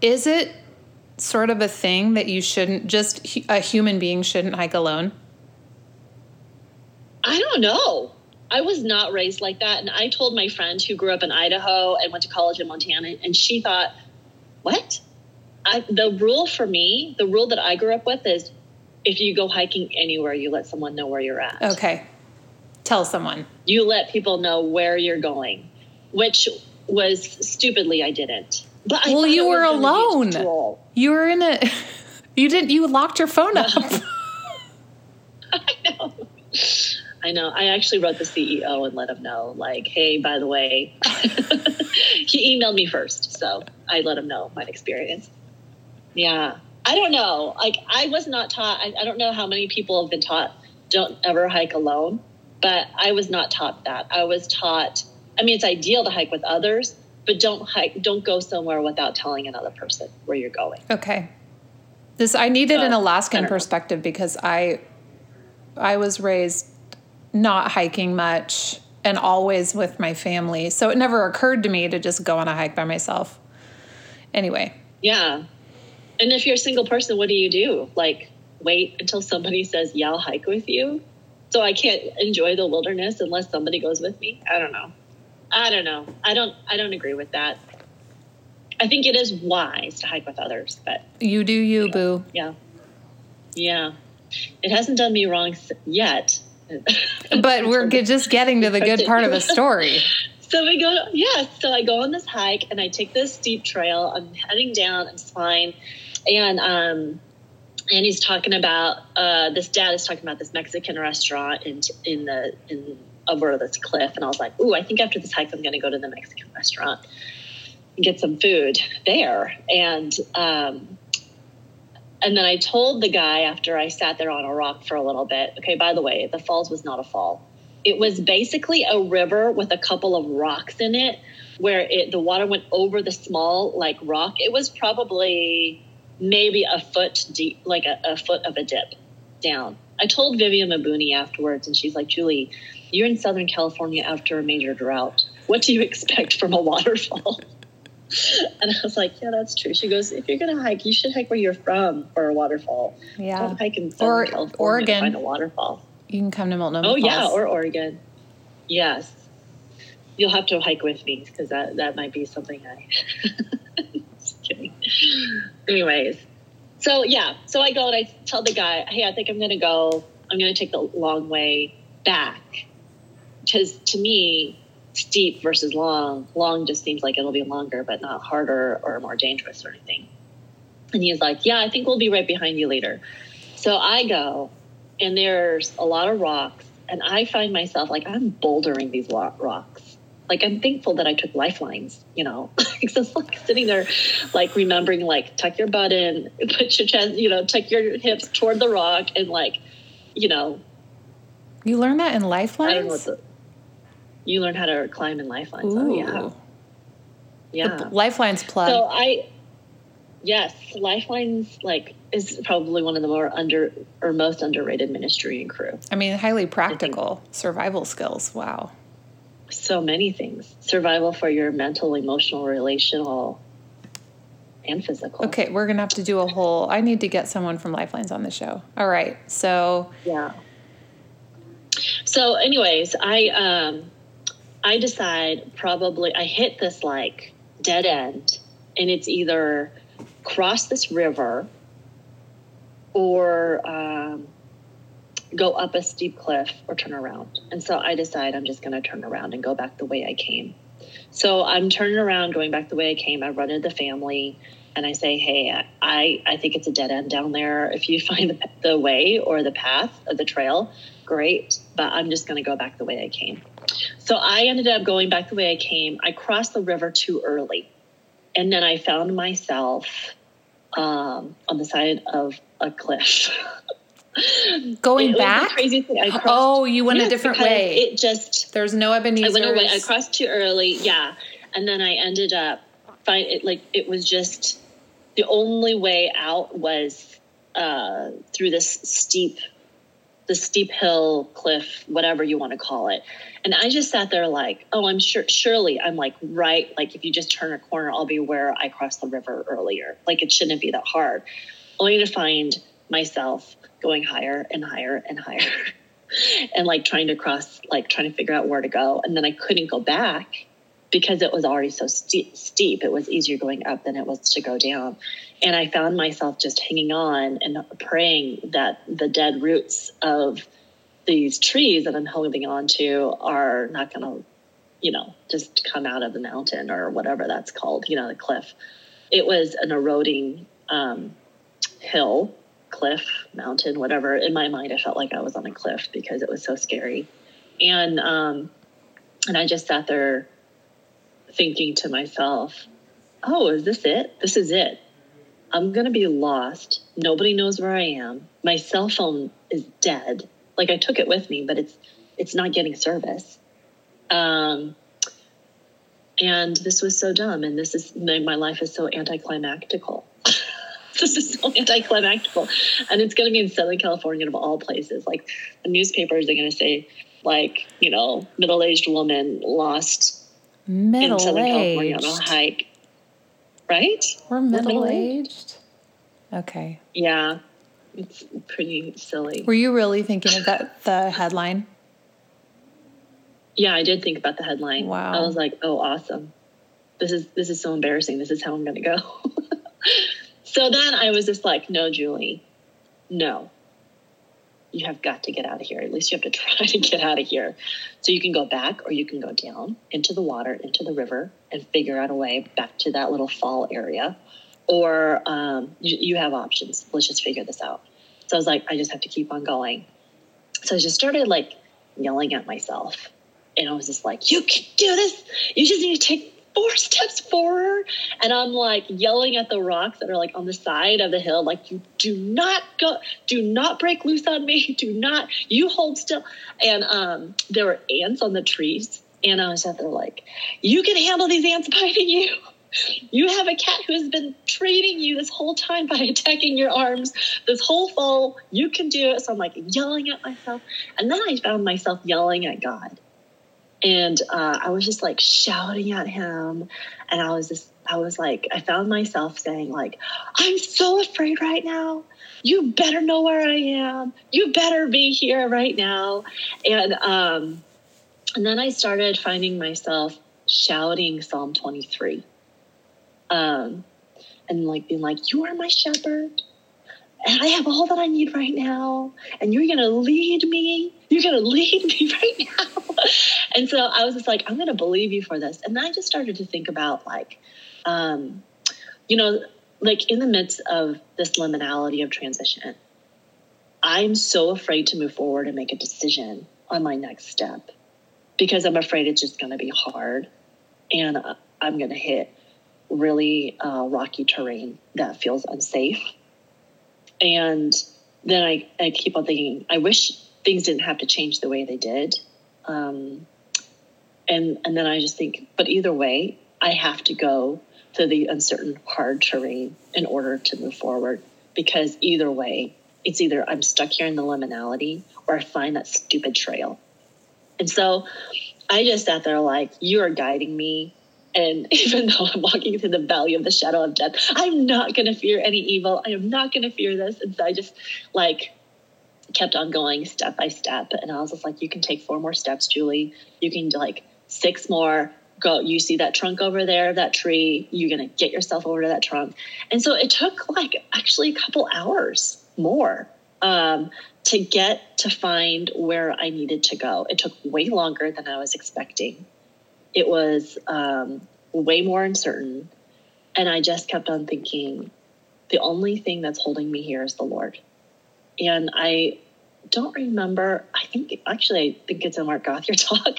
[SPEAKER 1] Is it sort of a thing that you shouldn't just a human being shouldn't hike alone?
[SPEAKER 2] I don't know. I was not raised like that, and I told my friend who grew up in Idaho and went to college in Montana, and she thought, "What?" I, the rule for me, the rule that I grew up with is if you go hiking anywhere, you let someone know where you're at.
[SPEAKER 1] Okay. Tell someone.
[SPEAKER 2] You let people know where you're going, which was stupidly I didn't.
[SPEAKER 1] But I well, you were alone. You were in a. You didn't. You locked your phone up.
[SPEAKER 2] I know. I know. I actually wrote the CEO and let him know, like, hey, by the way, he emailed me first, so I let him know my experience. Yeah. I don't know. Like I was not taught. I, I don't know how many people have been taught don't ever hike alone, but I was not taught that. I was taught. I mean, it's ideal to hike with others, but don't hike. Don't go somewhere without telling another person where you're going.
[SPEAKER 1] Okay. This I needed so, an Alaskan perspective because I, I was raised not hiking much and always with my family, so it never occurred to me to just go on a hike by myself. Anyway.
[SPEAKER 2] Yeah, and if you're a single person, what do you do? Like, wait until somebody says, Yeah, I'll hike with you. So I can't enjoy the wilderness unless somebody goes with me. I don't know. I don't know. I don't I don't agree with that. I think it is wise to hike with others, but
[SPEAKER 1] you do you, know, boo.
[SPEAKER 2] Yeah. Yeah. It hasn't done me wrong yet.
[SPEAKER 1] but we're just getting to the good part of the story.
[SPEAKER 2] So we go, yeah. So I go on this hike and I take this steep trail. I'm heading down. It's fine and um, and he's talking about uh, this dad is talking about this Mexican restaurant in in the in over this cliff, and I was like, ooh, I think after this hike, I'm going to go to the Mexican restaurant and get some food there, and um, and then I told the guy after I sat there on a rock for a little bit, okay, by the way, the falls was not a fall. It was basically a river with a couple of rocks in it where it the water went over the small like rock. It was probably maybe a foot deep, like a, a foot of a dip down. I told Vivian Mabuni afterwards, and she's like, Julie, you're in Southern California after a major drought. What do you expect from a waterfall? and I was like, yeah, that's true. She goes, if you're going to hike, you should hike where you're from for a waterfall.
[SPEAKER 1] Yeah.
[SPEAKER 2] Don't hike in Southern
[SPEAKER 1] Or
[SPEAKER 2] California
[SPEAKER 1] Oregon.
[SPEAKER 2] find a waterfall.
[SPEAKER 1] You can come to Multnomah
[SPEAKER 2] Oh,
[SPEAKER 1] Falls.
[SPEAKER 2] yeah, or Oregon. Yes. You'll have to hike with me because that, that might be something I. Just kidding. Anyways, so yeah, so I go and I tell the guy, hey, I think I'm going to go. I'm going to take the long way back. Because to me, steep versus long, long just seems like it'll be longer, but not harder or more dangerous or anything. And he's like, yeah, I think we'll be right behind you later. So I go, and there's a lot of rocks, and I find myself like I'm bouldering these rocks. Like I'm thankful that I took lifelines, you know, because it's like sitting there, like remembering, like tuck your butt in, put your chest, you know, tuck your hips toward the rock, and like, you know,
[SPEAKER 1] You learn that in
[SPEAKER 2] I don't know what
[SPEAKER 1] Lifelines?
[SPEAKER 2] the. You learn how to climb in lifelines. Oh yeah,
[SPEAKER 1] Ooh.
[SPEAKER 2] yeah.
[SPEAKER 1] The Lifelines plug.
[SPEAKER 2] So I, yes, Lifelines like is probably one of the more under or most underrated ministry and Cru.
[SPEAKER 1] I mean, highly practical survival skills. Wow.
[SPEAKER 2] So many things: survival for your mental, emotional, relational, and physical.
[SPEAKER 1] Okay, we're gonna have to do a whole. I need to get someone from Lifelines on the show. All right, so
[SPEAKER 2] Yeah. So, anyways, I um, I decide probably I hit this like dead end, and it's either cross this river or um, go up a steep cliff or turn around. And so I decide I'm just going to turn around and go back the way I came. So I'm turning around, going back the way I came. I run into the family and I say, Hey, I, I think it's a dead end down there. If you find the, the way or the path of the trail, great. But I'm just going to go back the way I came. So I ended up going back the way I came. I crossed the river too early. And then I found myself um, on the side of a cliff.
[SPEAKER 1] going
[SPEAKER 2] It
[SPEAKER 1] back.
[SPEAKER 2] craziest thing. I crossed-
[SPEAKER 1] Oh, you went a different way.
[SPEAKER 2] It just
[SPEAKER 1] There's no Ebenezer.
[SPEAKER 2] I went away. I crossed too early. Yeah, and then I ended up find it like it was just the only way out was uh, through this steep, the steep hill cliff, whatever you want to call it. And I just sat there like, oh, I'm sure, surely I'm like right. Like if you just turn a corner, I'll be where I crossed the river earlier. Like it shouldn't be that hard. Only to find myself going higher and higher and higher. and like trying to cross, like trying to figure out where to go. And then I couldn't go back because it was already so steep, steep. It was easier going up than it was to go down. And I found myself just hanging on and praying that the dead roots of these trees that I'm holding on to are not going to, you know, just come out of the mountain or whatever that's called, you know, the cliff. It was an eroding um, hill cliff, mountain, whatever. In my mind, I felt like I was on a cliff because it was so scary. And um, and I just sat there thinking to myself, "Oh, is this it? This is it. I'm gonna be lost. Nobody knows where I am. My cell phone is dead. Like I took it with me, but it's it's not getting service. Um, and this was so dumb. And this is my, my life is so anticlimactical. this is so anticlimactical. And it's going to be in Southern California of all places. Like the newspapers are going to say, like, you know, middle aged woman lost in
[SPEAKER 1] middle
[SPEAKER 2] Southern California on a hike. Right?
[SPEAKER 1] We're
[SPEAKER 2] middle
[SPEAKER 1] aged. Okay.
[SPEAKER 2] Yeah. It's pretty silly.
[SPEAKER 1] Were you really thinking of that the headline?
[SPEAKER 2] Yeah, I did think about the headline.
[SPEAKER 1] Wow.
[SPEAKER 2] I was like, oh, awesome. This is this is so embarrassing. This is how I'm going to go. so then I was just like, no, Julie, no. You have got to get out of here. At least you have to try to get out of here. So you can go back or you can go down into the water, into the river, and figure out a way back to that little fall area. Or um, you, you have options. Let's just figure this out. So I was like, I just have to keep on going. So I just started like yelling at myself. And I was just like, you can do this. You just need to take four steps forward and I'm like yelling at the rocks that are like on the side of the hill, like, you do not go, do not break loose on me. Do not, you hold still. And um, there were ants on the trees. And I was out there like, you can handle these ants biting you. You have a cat who has been training you this whole time by attacking your arms this whole fall. You can do it. So I'm like yelling at myself. And then I found myself yelling at God and uh, I was just like shouting at him, and I was just I was like I found myself saying like I'm so afraid right now. You better know where I am. You better be here right now, and um, and then I started finding myself shouting Psalm 23, um, and like being like, "You are my shepherd." and I have all that I need right now, and you're gonna lead me. You're gonna leave me right now. and so I was just like, I'm gonna believe you for this. And then I just started to think about like, um, you know, like in the midst of this liminality of transition, I'm so afraid to move forward and make a decision on my next step because I'm afraid it's just gonna be hard, and I'm gonna hit really uh, rocky terrain that feels unsafe and then I, I keep on thinking, I wish things didn't have to change the way they did. Um, and, and then I just think, but either way, I have to go to the uncertain, hard terrain in order to move forward. Because either way, it's either I'm stuck here in the liminality or I find that stupid trail. And so I just sat there like, you are guiding me and even though I'm walking through the valley of the shadow of death, I'm not going to fear any evil. I am not going to fear this. And so I just like kept on going step by step. And I was just like, you can take four more steps, Julie. You can do like six more. Go, you see that trunk over there, that tree. You're going to get yourself over to that trunk. And so it took like actually a couple hours more um, to get to find where I needed to go. It took way longer than I was expecting it was um, way more uncertain. And I just kept on thinking, the only thing that's holding me here is the Lord. And I don't remember, I think actually, I think it's a Mark Gothard talk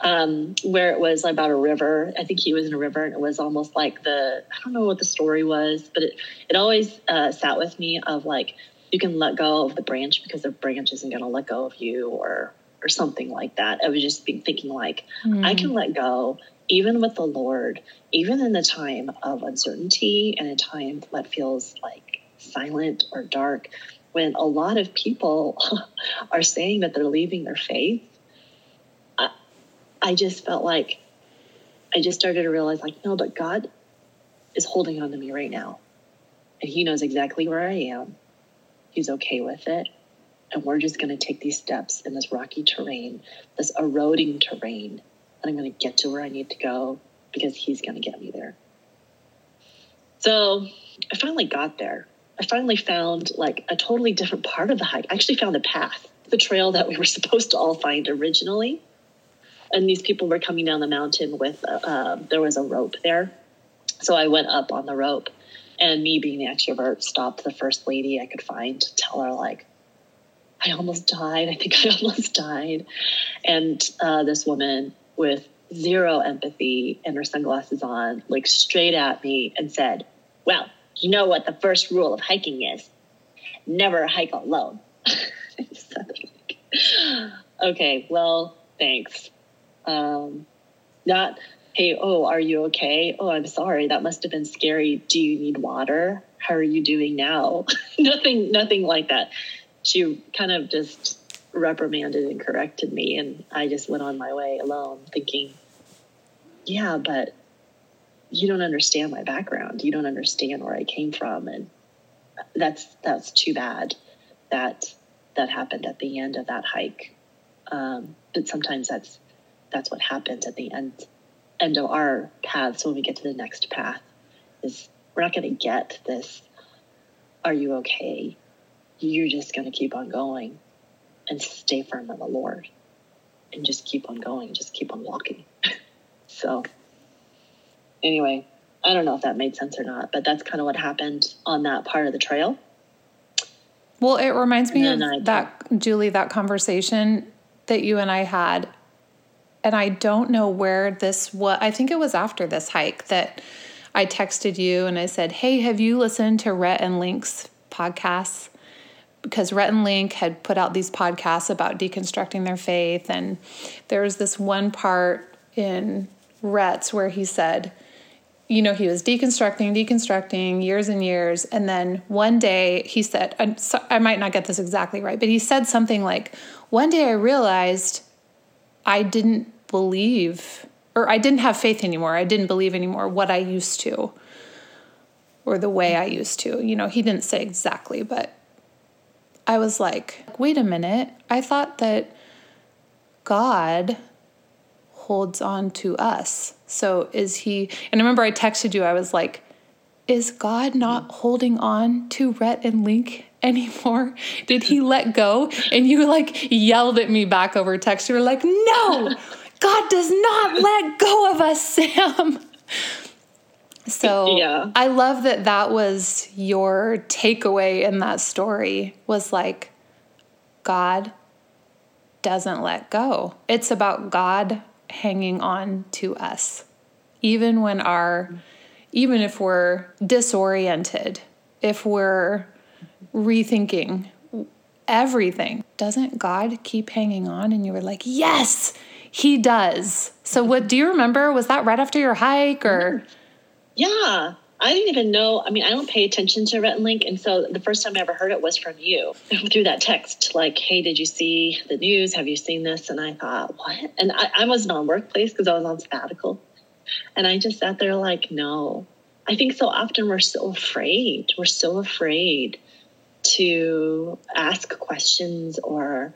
[SPEAKER 2] um, where it was about a river. I think he was in a river and it was almost like the, I don't know what the story was, but it, it always uh, sat with me of like, you can let go of the branch because the branch isn't going to let go of you or or something like that. I was just thinking like mm. I can let go even with the Lord, even in the time of uncertainty and a time that feels like silent or dark, when a lot of people are saying that they're leaving their faith. I, I just felt like I just started to realize like, no, but God is holding on to me right now. And he knows exactly where I am. He's okay with it and we're just going to take these steps in this rocky terrain, this eroding terrain, and I'm going to get to where I need to go because he's going to get me there. So I finally got there. I finally found like a totally different part of the hike. I actually found a path, the trail that we were supposed to all find originally. And these people were coming down the mountain with, uh, uh, there was a rope there. So I went up on the rope and me being the extrovert stopped the first lady I could find to tell her like, I almost died. I think I almost died. And uh, this woman with zero empathy and her sunglasses on like straight at me and said, Well, you know what the first rule of hiking is never hike alone. okay, well, thanks. Um, not, hey, oh, are you okay? Oh, I'm sorry. That must have been scary. Do you need water? How are you doing now? nothing, nothing like that she kind of just reprimanded and corrected me and I just went on my way alone thinking, yeah, but you don't understand my background. You don't understand where I came from and that's that's too bad that that happened at the end of that hike. Um, but sometimes that's that's what happens at the end end of our paths when we get to the next path is we're not going to get this are you okay you're just going to keep on going and stay firm in the Lord and just keep on going, just keep on walking. so, anyway, I don't know if that made sense or not, but that's kind of what happened on that part of the trail.
[SPEAKER 1] Well, it reminds me of I, that, Julie, that conversation that you and I had and I don't know where this was. I think it was after this hike that I texted you and I said, Hey, have you listened to Rhett and Link's podcasts? Because Rhett and Link had put out these podcasts about deconstructing their faith. And there was this one part in Rhett's where he said, you know, he was deconstructing, deconstructing years and years. And then one day he said, I might not get this exactly right, but he said something like, One day I realized I didn't believe or I didn't have faith anymore. I didn't believe anymore what I used to or the way I used to. You know, he didn't say exactly, but I was like, wait a minute. I thought that God holds on to us. So is he, and I remember I texted you, I was like, is God not holding on to Rhett and Link anymore? Did he let go? And you like yelled at me back over text. You were like, no, God does not let go of us, Sam. So yeah. I love that that was your takeaway in that story was like God doesn't let go. It's about God hanging on to us. Even when our even if we're disoriented, if we're rethinking everything, doesn't God keep hanging on and you were like, "Yes, he does. So, what do you remember? Was that right after your hike or?
[SPEAKER 2] Yeah, I didn't even know. I mean, I don't pay attention to Rhett Link. And so the first time I ever heard it was from you through that text, like, hey, did you see the news? Have you seen this? And I thought, what? And I, I wasn't on workplace because I was on sabbatical. And I just sat there like, no. I think so often we're so afraid. We're so afraid to ask questions or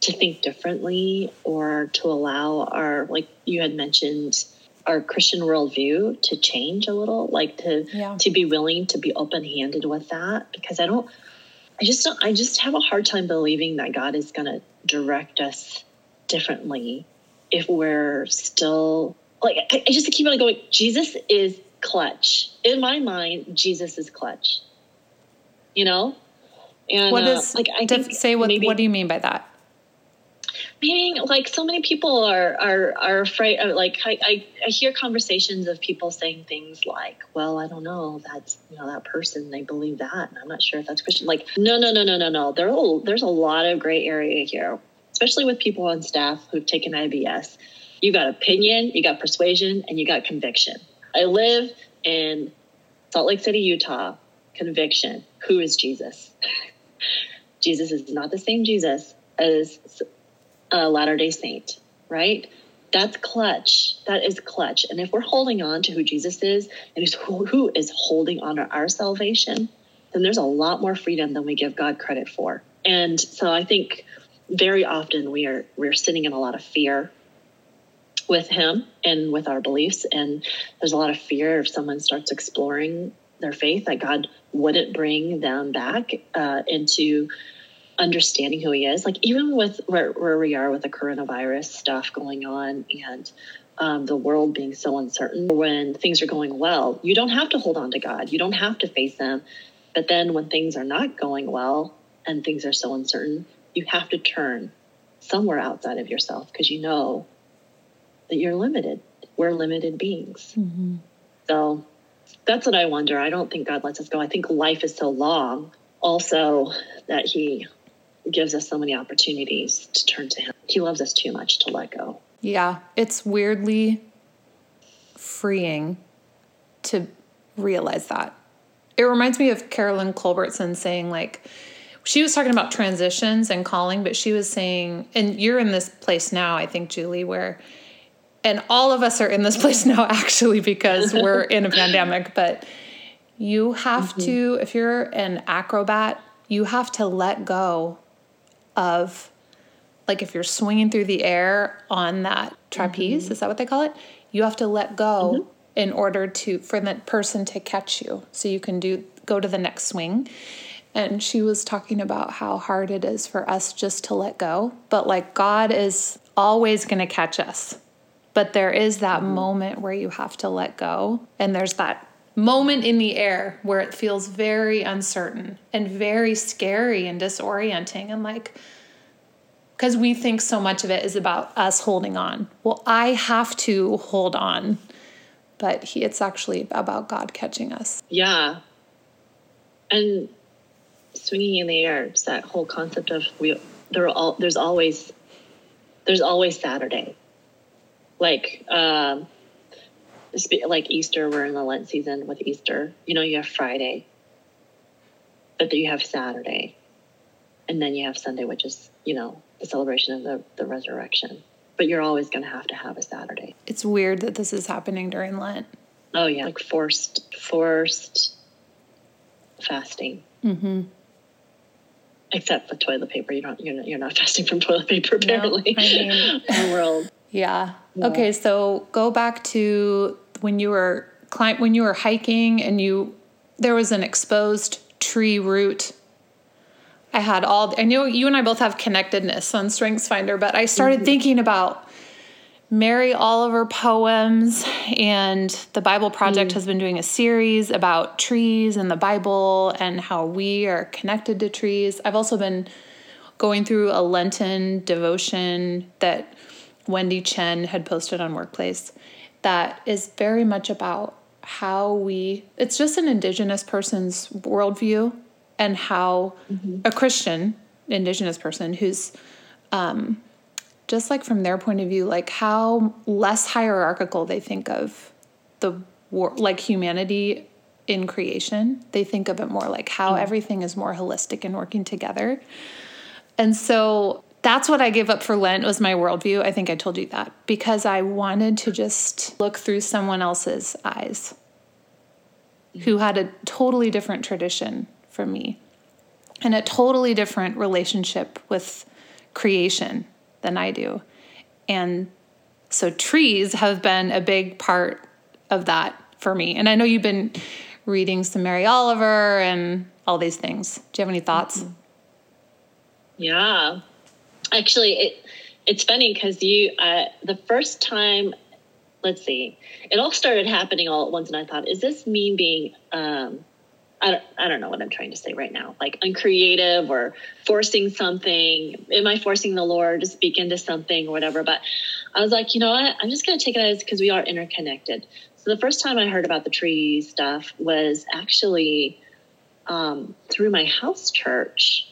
[SPEAKER 2] to think differently or to allow our like you had mentioned our christian worldview to change a little like to yeah. to be willing to be open-handed with that because i don't i just don't i just have a hard time believing that god is going to direct us differently if we're still like I, I just keep on going jesus is clutch. In my mind jesus is clutch. You know?
[SPEAKER 1] And what is uh, like i think say what maybe, what do you mean by that
[SPEAKER 2] meaning like so many people are are are afraid of, like I, I, I hear conversations of people saying things like well i don't know that's you know that person they believe that and i'm not sure if that's christian. Like no no no no no no. There are, there's a lot of gray area here especially with people on staff who've taken ibs you got opinion you got persuasion and you got conviction. I live in salt lake city utah. Conviction. Who is jesus? Jesus is not the same jesus as a Latter day Saint, right? That's clutch. That is clutch. And if we're holding on to who Jesus is and who, who is holding on to our salvation, then there's a lot more freedom than we give God credit for. And so I think very often we are we're sitting in a lot of fear with him and with our beliefs and there's a lot of fear if someone starts exploring their faith that god wouldn't bring them back uh, into understanding who he is. Like even with where, where we are with the coronavirus stuff going on and um, the world being so uncertain, when things are going well, you don't have to hold on to God. You don't have to face them. But then when things are not going well and things are so uncertain, you have to turn somewhere outside of yourself because you know that you're limited. We're limited beings. Mm-hmm. So that's what I wonder. I don't think God lets us go. I think life is so long also that he gives us so many opportunities to turn to Him. He loves us too much to let go.
[SPEAKER 1] Yeah, it's weirdly freeing to realize that. It reminds me of Carolyn Culbertson saying, like, she was talking about transitions and calling, but she was saying, and you're in this place now, I think, Julie, where, and all of us are in this place now actually because we're in a pandemic, but you have mm-hmm. to, if you're an acrobat, you have to let go of like if you're swinging through the air on that trapeze, mm-hmm. is that what they call it? You have to let go mm-hmm. in order to for the person to catch you so you can do go to the next swing. And she was talking about how hard it is for us just to let go, but like God is always going to catch us. But there is that mm-hmm. moment where you have to let go and there's that moment in the air where it feels very uncertain and very scary and disorienting and like because we think so much of it is about us holding on. Well, I have to hold on, but he, it's actually about God catching us.
[SPEAKER 2] Yeah. And swinging in the air, that whole concept of we there are all there's always there's always Saturday. Like um like Easter, we're in the Lent season with Easter. You know, you have Friday, but then you have Saturday, and then you have Sunday, which is you know the celebration of the, the resurrection. But you're always going to have to have a Saturday.
[SPEAKER 1] It's weird that this is happening during Lent.
[SPEAKER 2] Oh yeah, like forced forced fasting.
[SPEAKER 1] Mm-hmm.
[SPEAKER 2] Except for toilet paper, you don't. You're not, you're not fasting from toilet paper apparently. No, I mean, the world.
[SPEAKER 1] Yeah. yeah. Okay, so go back to when you were climb when you were hiking and you there was an exposed tree root. I had all I know you and I both have connectedness on Strengths Finder, but I started mm-hmm. thinking about Mary Oliver poems and the Bible Project mm. has been doing a series about trees and the Bible and how we are connected to trees. I've also been going through a Lenten devotion that Wendy Chen had posted on Workplace that is very much about how we, it's just an Indigenous person's worldview and how mm-hmm. a Christian Indigenous person who's, um, just like from their point of view, like how less hierarchical they think of the war, like humanity in creation. They think of it more like how mm. everything is more holistic and working together. And so that's what I gave up for Lent was my worldview. I think I told you that because I wanted to just look through someone else's eyes who had a totally different tradition from me and a totally different relationship with creation than I do. And so trees have been a big part of that for me. And I know you've been reading some Mary Oliver and all these things. Do you have any thoughts?
[SPEAKER 2] Yeah actually it it's funny because you uh, the first time let's see it all started happening all at once and i thought is this me being um, I don't, I don't know what I'm trying to say right now, like uncreative or forcing something. Am I forcing the Lord to speak into something or whatever? But I was like, you know what? I'm just going to take it as because we are interconnected. So the first time I heard about the tree stuff was actually um, through my house church.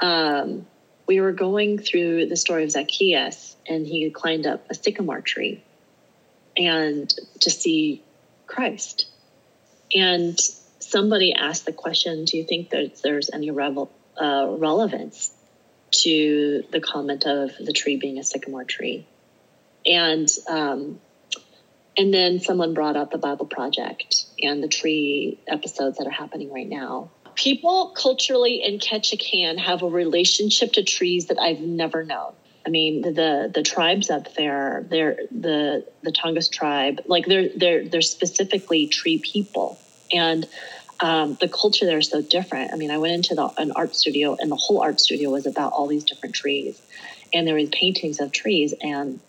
[SPEAKER 2] Um, we were going through the story of Zacchaeus, and he climbed up a sycamore tree and to see Christ. And somebody asked the question Do you think that there's any revel, uh, relevance to the comment of the tree being a sycamore tree? And um, and then someone brought up the Bible Project and the tree episodes that are happening right now people culturally in Ketchikan have a relationship to trees that I've never known. I mean, the the tribes up there, they're the the Tongass tribe, like they're they're they're specifically tree people, and um, the culture there is so different. I mean, I went into the, an art studio, and the whole art studio was about all these different trees, and there was paintings of trees, and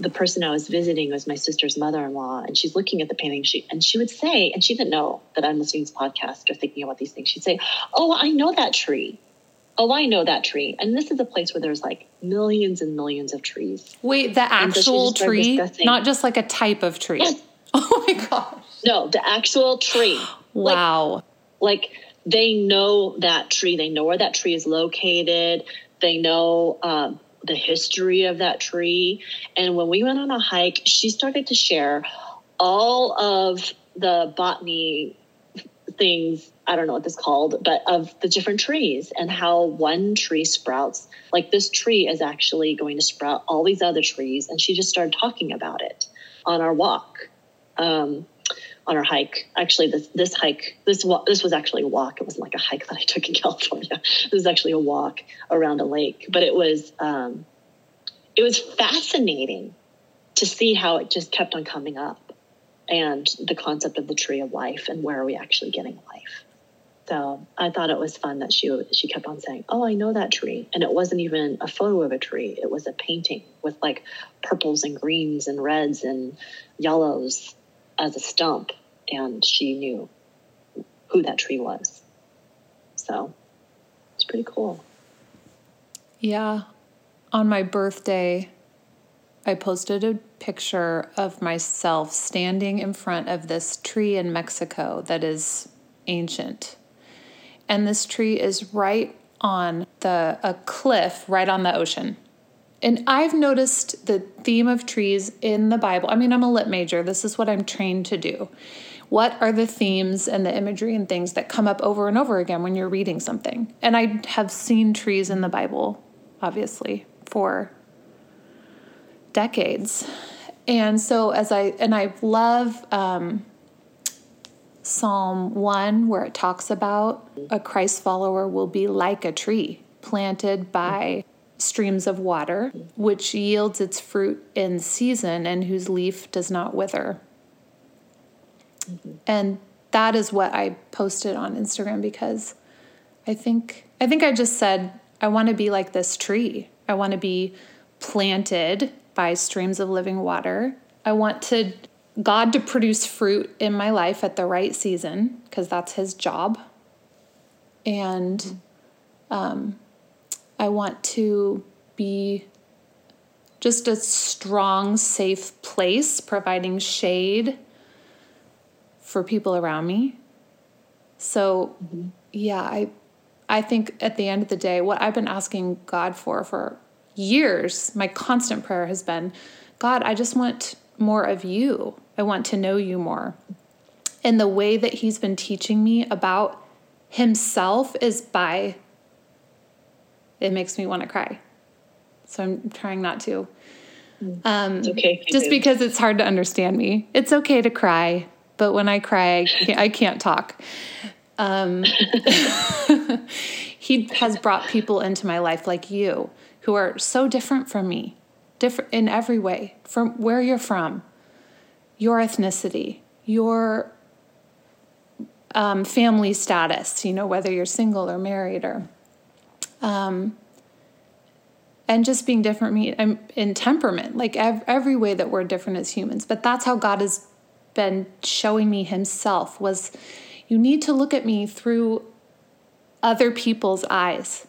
[SPEAKER 2] the person I was visiting was my sister's mother-in-law, and she's looking at the painting. She and she would say, and she didn't know that I'm listening to this podcast or thinking about these things. She'd say, "Oh, I know that tree. Oh, I know that tree." And this is a place where there's like millions and millions of trees.
[SPEAKER 1] Wait, the actual so tree, not just like a type of tree. Yes. Oh my gosh.
[SPEAKER 2] No, the actual tree.
[SPEAKER 1] wow.
[SPEAKER 2] Like, like they know that tree. They know where that tree is located. They know. Um, the history of that tree. And when we went on a hike, she started to share all of the botany things I don't know what this called, but of the different trees and how one tree sprouts. Like this tree is actually going to sprout all these other trees, and she just started talking about it on our walk. Um, on our hike. Actually, this this hike this this was actually a walk. It wasn't like a hike that I took in California. This was actually a walk around a lake, but it was um, it was fascinating to see how it just kept on coming up, and the concept of the tree of life and where are we actually getting life. So I thought it was fun that she she kept on saying, "Oh, I know that tree," and it wasn't even a photo of a tree; it was a painting with like purples and greens and reds and yellows as a stump and she knew who that tree was. So it's pretty cool.
[SPEAKER 1] Yeah. on my birthday, I posted a picture of myself standing in front of this tree in Mexico that is ancient. And this tree is right on the a cliff right on the ocean. And I've noticed the theme of trees in the Bible. I mean, I'm a lit major. This is what I'm trained to do. What are the themes and the imagery and things that come up over and over again when you're reading something? And I have seen trees in the Bible, obviously, for decades. And so as I and I love um, Psalm 1 where it talks about a Christ follower will be like a tree planted by streams of water which yields its fruit in season and whose leaf does not wither. Mm-hmm. And that is what I posted on Instagram because I think I think I just said I want to be like this tree. I want to be planted by streams of living water. I want to God to produce fruit in my life at the right season because that's his job. And um, I want to be just a strong, safe place, providing shade for people around me. So, mm-hmm. yeah, I I think at the end of the day, what I've been asking God for for years, my constant prayer has been, God, I just want more of you. I want to know you more. And the way that he's been teaching me about himself is by it makes me want to cry. So I'm trying not to.
[SPEAKER 2] Um, okay.
[SPEAKER 1] Just because it's hard to understand me. It's okay to cry, but when I cry, I can't, I can't talk. Um, he has brought people into my life like you who are so different from me, different in every way, from where you're from, your ethnicity, your um, family status, you know, whether you're single or married or, um, and just being different me in temperament, like every way that we're different as humans. But that's how God has been showing me Himself was, you need to look at me through other people's eyes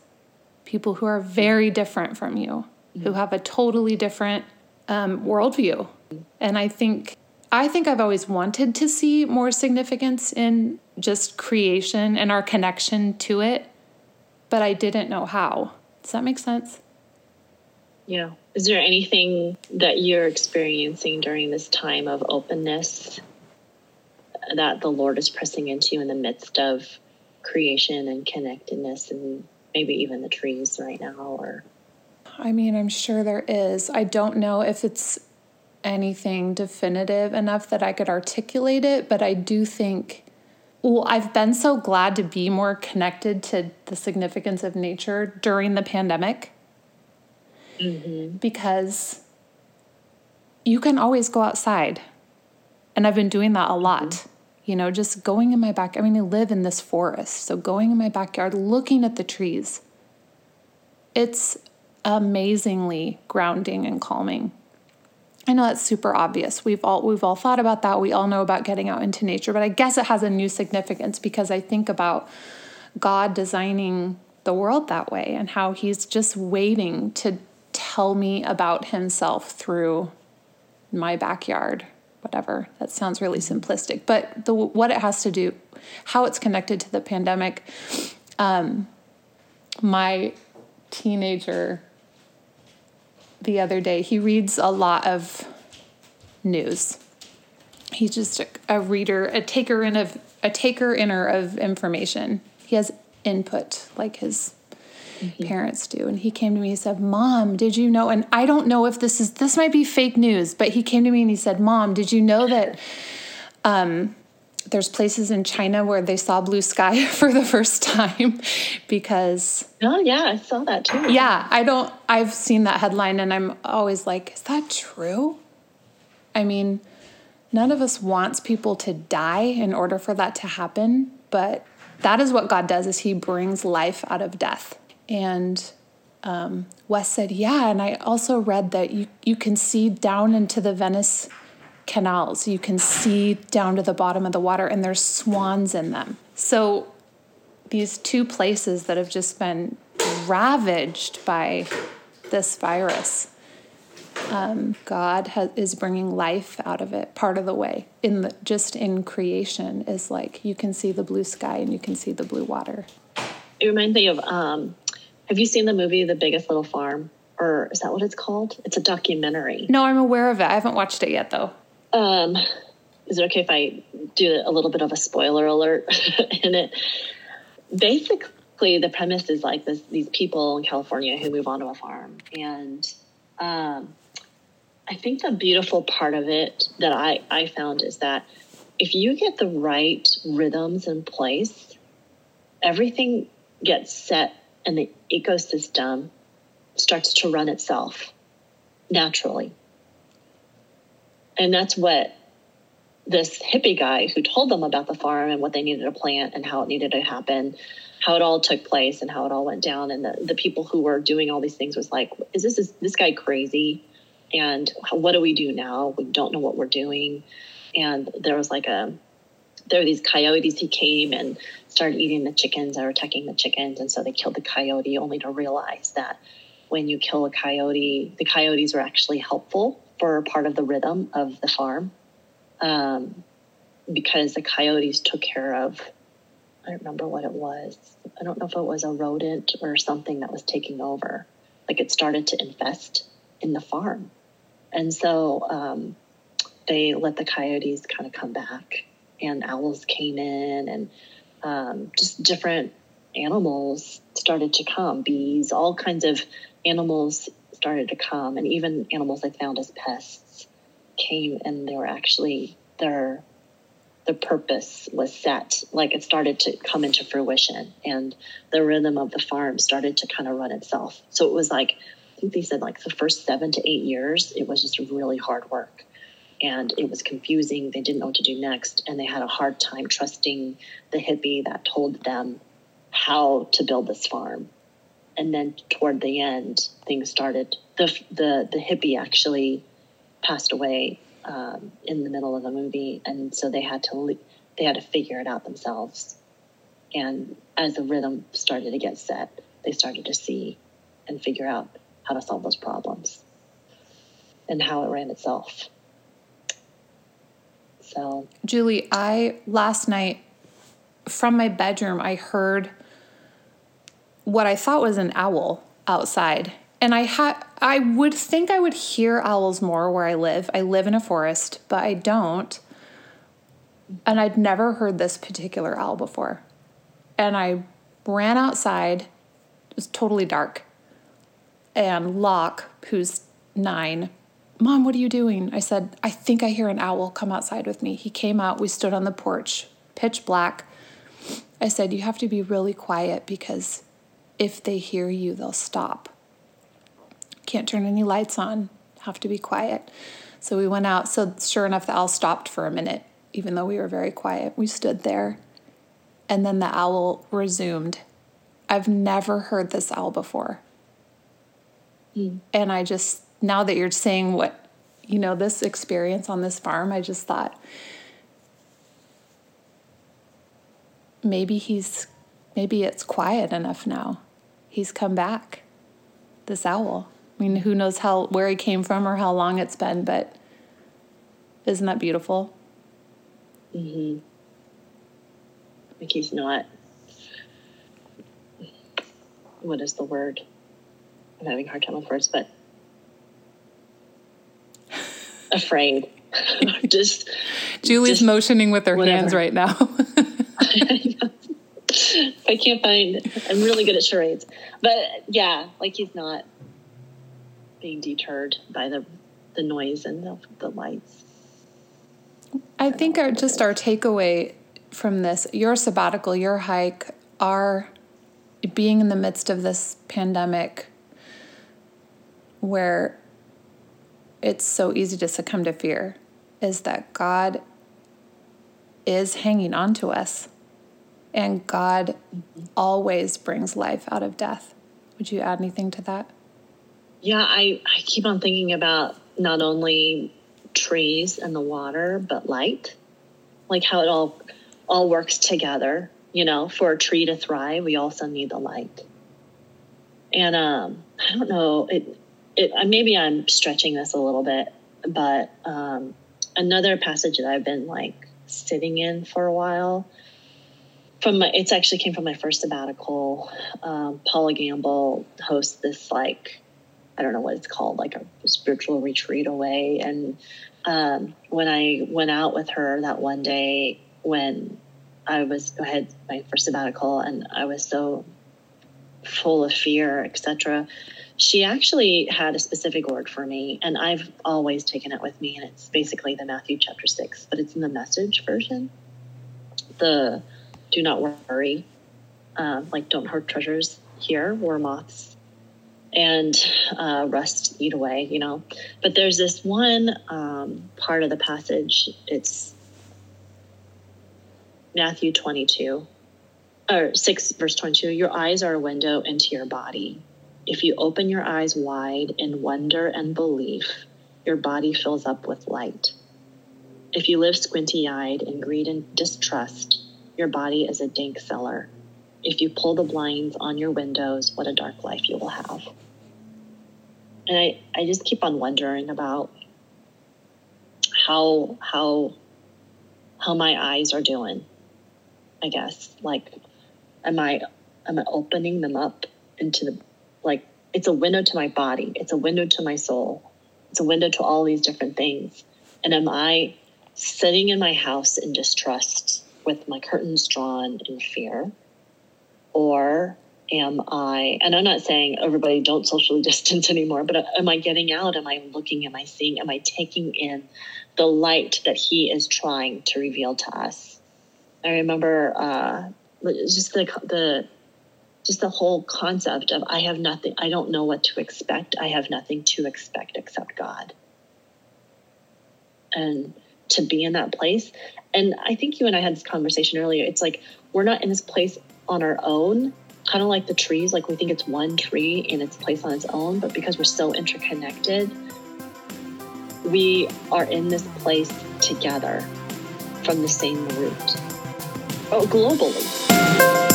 [SPEAKER 1] people who are very different from you, mm-hmm. who have a totally different um, worldview. And I think I think I've always wanted to see more significance in just creation and our connection to it, but I didn't know how. Does that make sense?
[SPEAKER 2] Yeah. Is there anything that you're experiencing during this time of openness that the Lord is pressing into you in the midst of creation and connectedness and maybe even the trees right now or
[SPEAKER 1] I mean, I'm sure there is. I don't know if it's anything definitive enough that I could articulate it, but I do think well, I've been so glad to be more connected to the significance of nature during the pandemic. Mm-hmm. Because you can always go outside. And I've been doing that a lot. Mm-hmm. You know, just going in my back. I mean, I live in this forest, so going in my backyard, looking at the trees, it's amazingly grounding and calming. I know that's super obvious. We've all we've all thought about that. We all know about getting out into nature, but I guess it has a new significance because I think about God designing the world that way and how he's just waiting to tell me about himself through my backyard whatever. That sounds really simplistic, but the what it has to do, how it's connected to the pandemic. Um, my teenager the other day, he reads a lot of news. He's just a, a reader, a taker in of a taker inner of information. He has input like his mm-hmm. parents do. And he came to me and said, Mom, did you know? And I don't know if this is, this might be fake news, but he came to me and he said, Mom, did you know that um, there's places in China where they saw blue sky for the first time because.
[SPEAKER 2] Oh, yeah, I saw that too.
[SPEAKER 1] Yeah, I don't, I've seen that headline and I'm always like, is that true? I mean, none of us wants people to die in order for that to happen, but that is what God does is he brings life out of death. And um, Wes said, Yeah. And I also read that you, you can see down into the Venice canals, you can see down to the bottom of the water, and there's swans in them. So these two places that have just been ravaged by this virus. Um, God has, is bringing life out of it part of the way. In the just in creation is like you can see the blue sky and you can see the blue water.
[SPEAKER 2] It reminds me of um, have you seen the movie The Biggest Little Farm? Or is that what it's called? It's a documentary.
[SPEAKER 1] No, I'm aware of it. I haven't watched it yet though.
[SPEAKER 2] Um, is it okay if I do a little bit of a spoiler alert in it? Basically, the premise is like this: these people in California who move onto a farm, and um, I think the beautiful part of it that I I found is that if you get the right rhythms in place, everything gets set, and the ecosystem starts to run itself naturally. And that's what this hippie guy who told them about the farm and what they needed to plant and how it needed to happen, how it all took place and how it all went down. And the, the people who were doing all these things was like, is this is this guy crazy? And what do we do now? We don't know what we're doing. And there was like a there were these coyotes who came and started eating the chickens or attacking the chickens. And so they killed the coyote only to realize that when you kill a coyote, the coyotes were actually helpful for part of the rhythm of the farm um, because the coyotes took care of I don't remember what it was. I don't know if it was a rodent or something that was taking over. Like it started to infest in the farm. And so um, they let the coyotes kind of come back, and owls came in, and um, just different animals started to come bees, all kinds of animals started to come, and even animals they found as pests came and they were actually their the purpose was set like it started to come into fruition and the rhythm of the farm started to kind of run itself. So it was like i think they said like the first seven to eight years it was just really hard work and it was confusing they didn't know what to do next and they had a hard time trusting the hippie that told them how to build this farm and then toward the end things started the the the hippie actually passed away um, in the middle of the movie, and so they had to they had to figure it out themselves. And as the rhythm started to get set, they started to see and figure out how to solve those problems and how it ran itself. So,
[SPEAKER 1] Julie, I last night from my bedroom, I heard what I thought was an owl outside and I had I would think I would hear owls more where I live. I live in a forest, but I don't. And I'd never heard this particular owl before. And I ran outside. It was totally dark. And Locke, who's nine, Mom, what are you doing? I said, I think I hear an owl. Come outside with me. He came out. We stood on the porch, pitch black. I said, You have to be really quiet because if they hear you, they'll stop can't turn any lights on, have to be quiet. So we went out. So sure enough, the owl stopped for a minute, even though we were very quiet. We stood there, and then the owl resumed. I've never heard this owl before. Mm. And I just, now that you're saying what, you know, this experience on this farm, I just thought maybe he's, maybe it's quiet enough now. He's come back, this owl. I mean, who knows how where he came from or how long it's been, but isn't that beautiful?
[SPEAKER 2] Mm-hmm. Like he's not. What is the word? I'm having a hard time with words, but afraid. just
[SPEAKER 1] Julie's just motioning with her whatever. hands right now.
[SPEAKER 2] I can't find. I'm really good at charades, but yeah, like he's not being deterred by the the noise and the, the lights.
[SPEAKER 1] I, I think our just our takeaway from this, your sabbatical, your hike, our being in the midst of this pandemic where it's so easy to succumb to fear is that God is hanging on to us and God always brings life out of death. Would you add anything to that?
[SPEAKER 2] Yeah, I, I keep on thinking about not only trees and the water, but light, like how it all all works together. You know, for a tree to thrive, we also need the light. And um, I don't know, it it, uh, maybe I'm stretching this a little bit, but um, another passage that I've been like sitting in for a while from my, it's actually came from my first sabbatical. Um, Paula Gamble hosts this like I don't know what it's called, like a spiritual retreat away. And um, when I went out with her that one day when I was I had my first sabbatical and I was so full of fear, etc. She actually had a specific word for me, and I've always taken it with me, and it's basically the Matthew chapter six, but it's in the message version. The do not worry, uh, like don't hurt treasures here where moths and uh, rust eat away, you know. But there's this one um, part of the passage, it's Matthew 22, or 6, verse 22. Your eyes are a window into your body. If you open your eyes wide in wonder and belief, your body fills up with light. If you live squinty eyed in greed and distrust, your body is a dank cellar. If you pull the blinds on your windows, what a dark life you will have. And I, I just keep on wondering about how how how my eyes are doing. I guess like am I am I opening them up into the like it's a window to my body, it's a window to my soul, it's a window to all these different things. And am I sitting in my house in distrust with my curtains drawn in fear? Or am I, and I'm not saying everybody don't socially distance anymore, but am I getting out? Am I looking? Am I seeing? Am I taking in the light that He is trying to reveal to us? I remember uh, just the, the, just the whole concept of I have nothing, I don't know what to expect. I have nothing to expect except God. And to be in that place. And I think you and I had this conversation earlier. It's like we're not in this place on our own, kind of like the trees. Like we think it's one tree in its place on its own, but because we're so interconnected, we are in this place together from the same root. Oh, globally.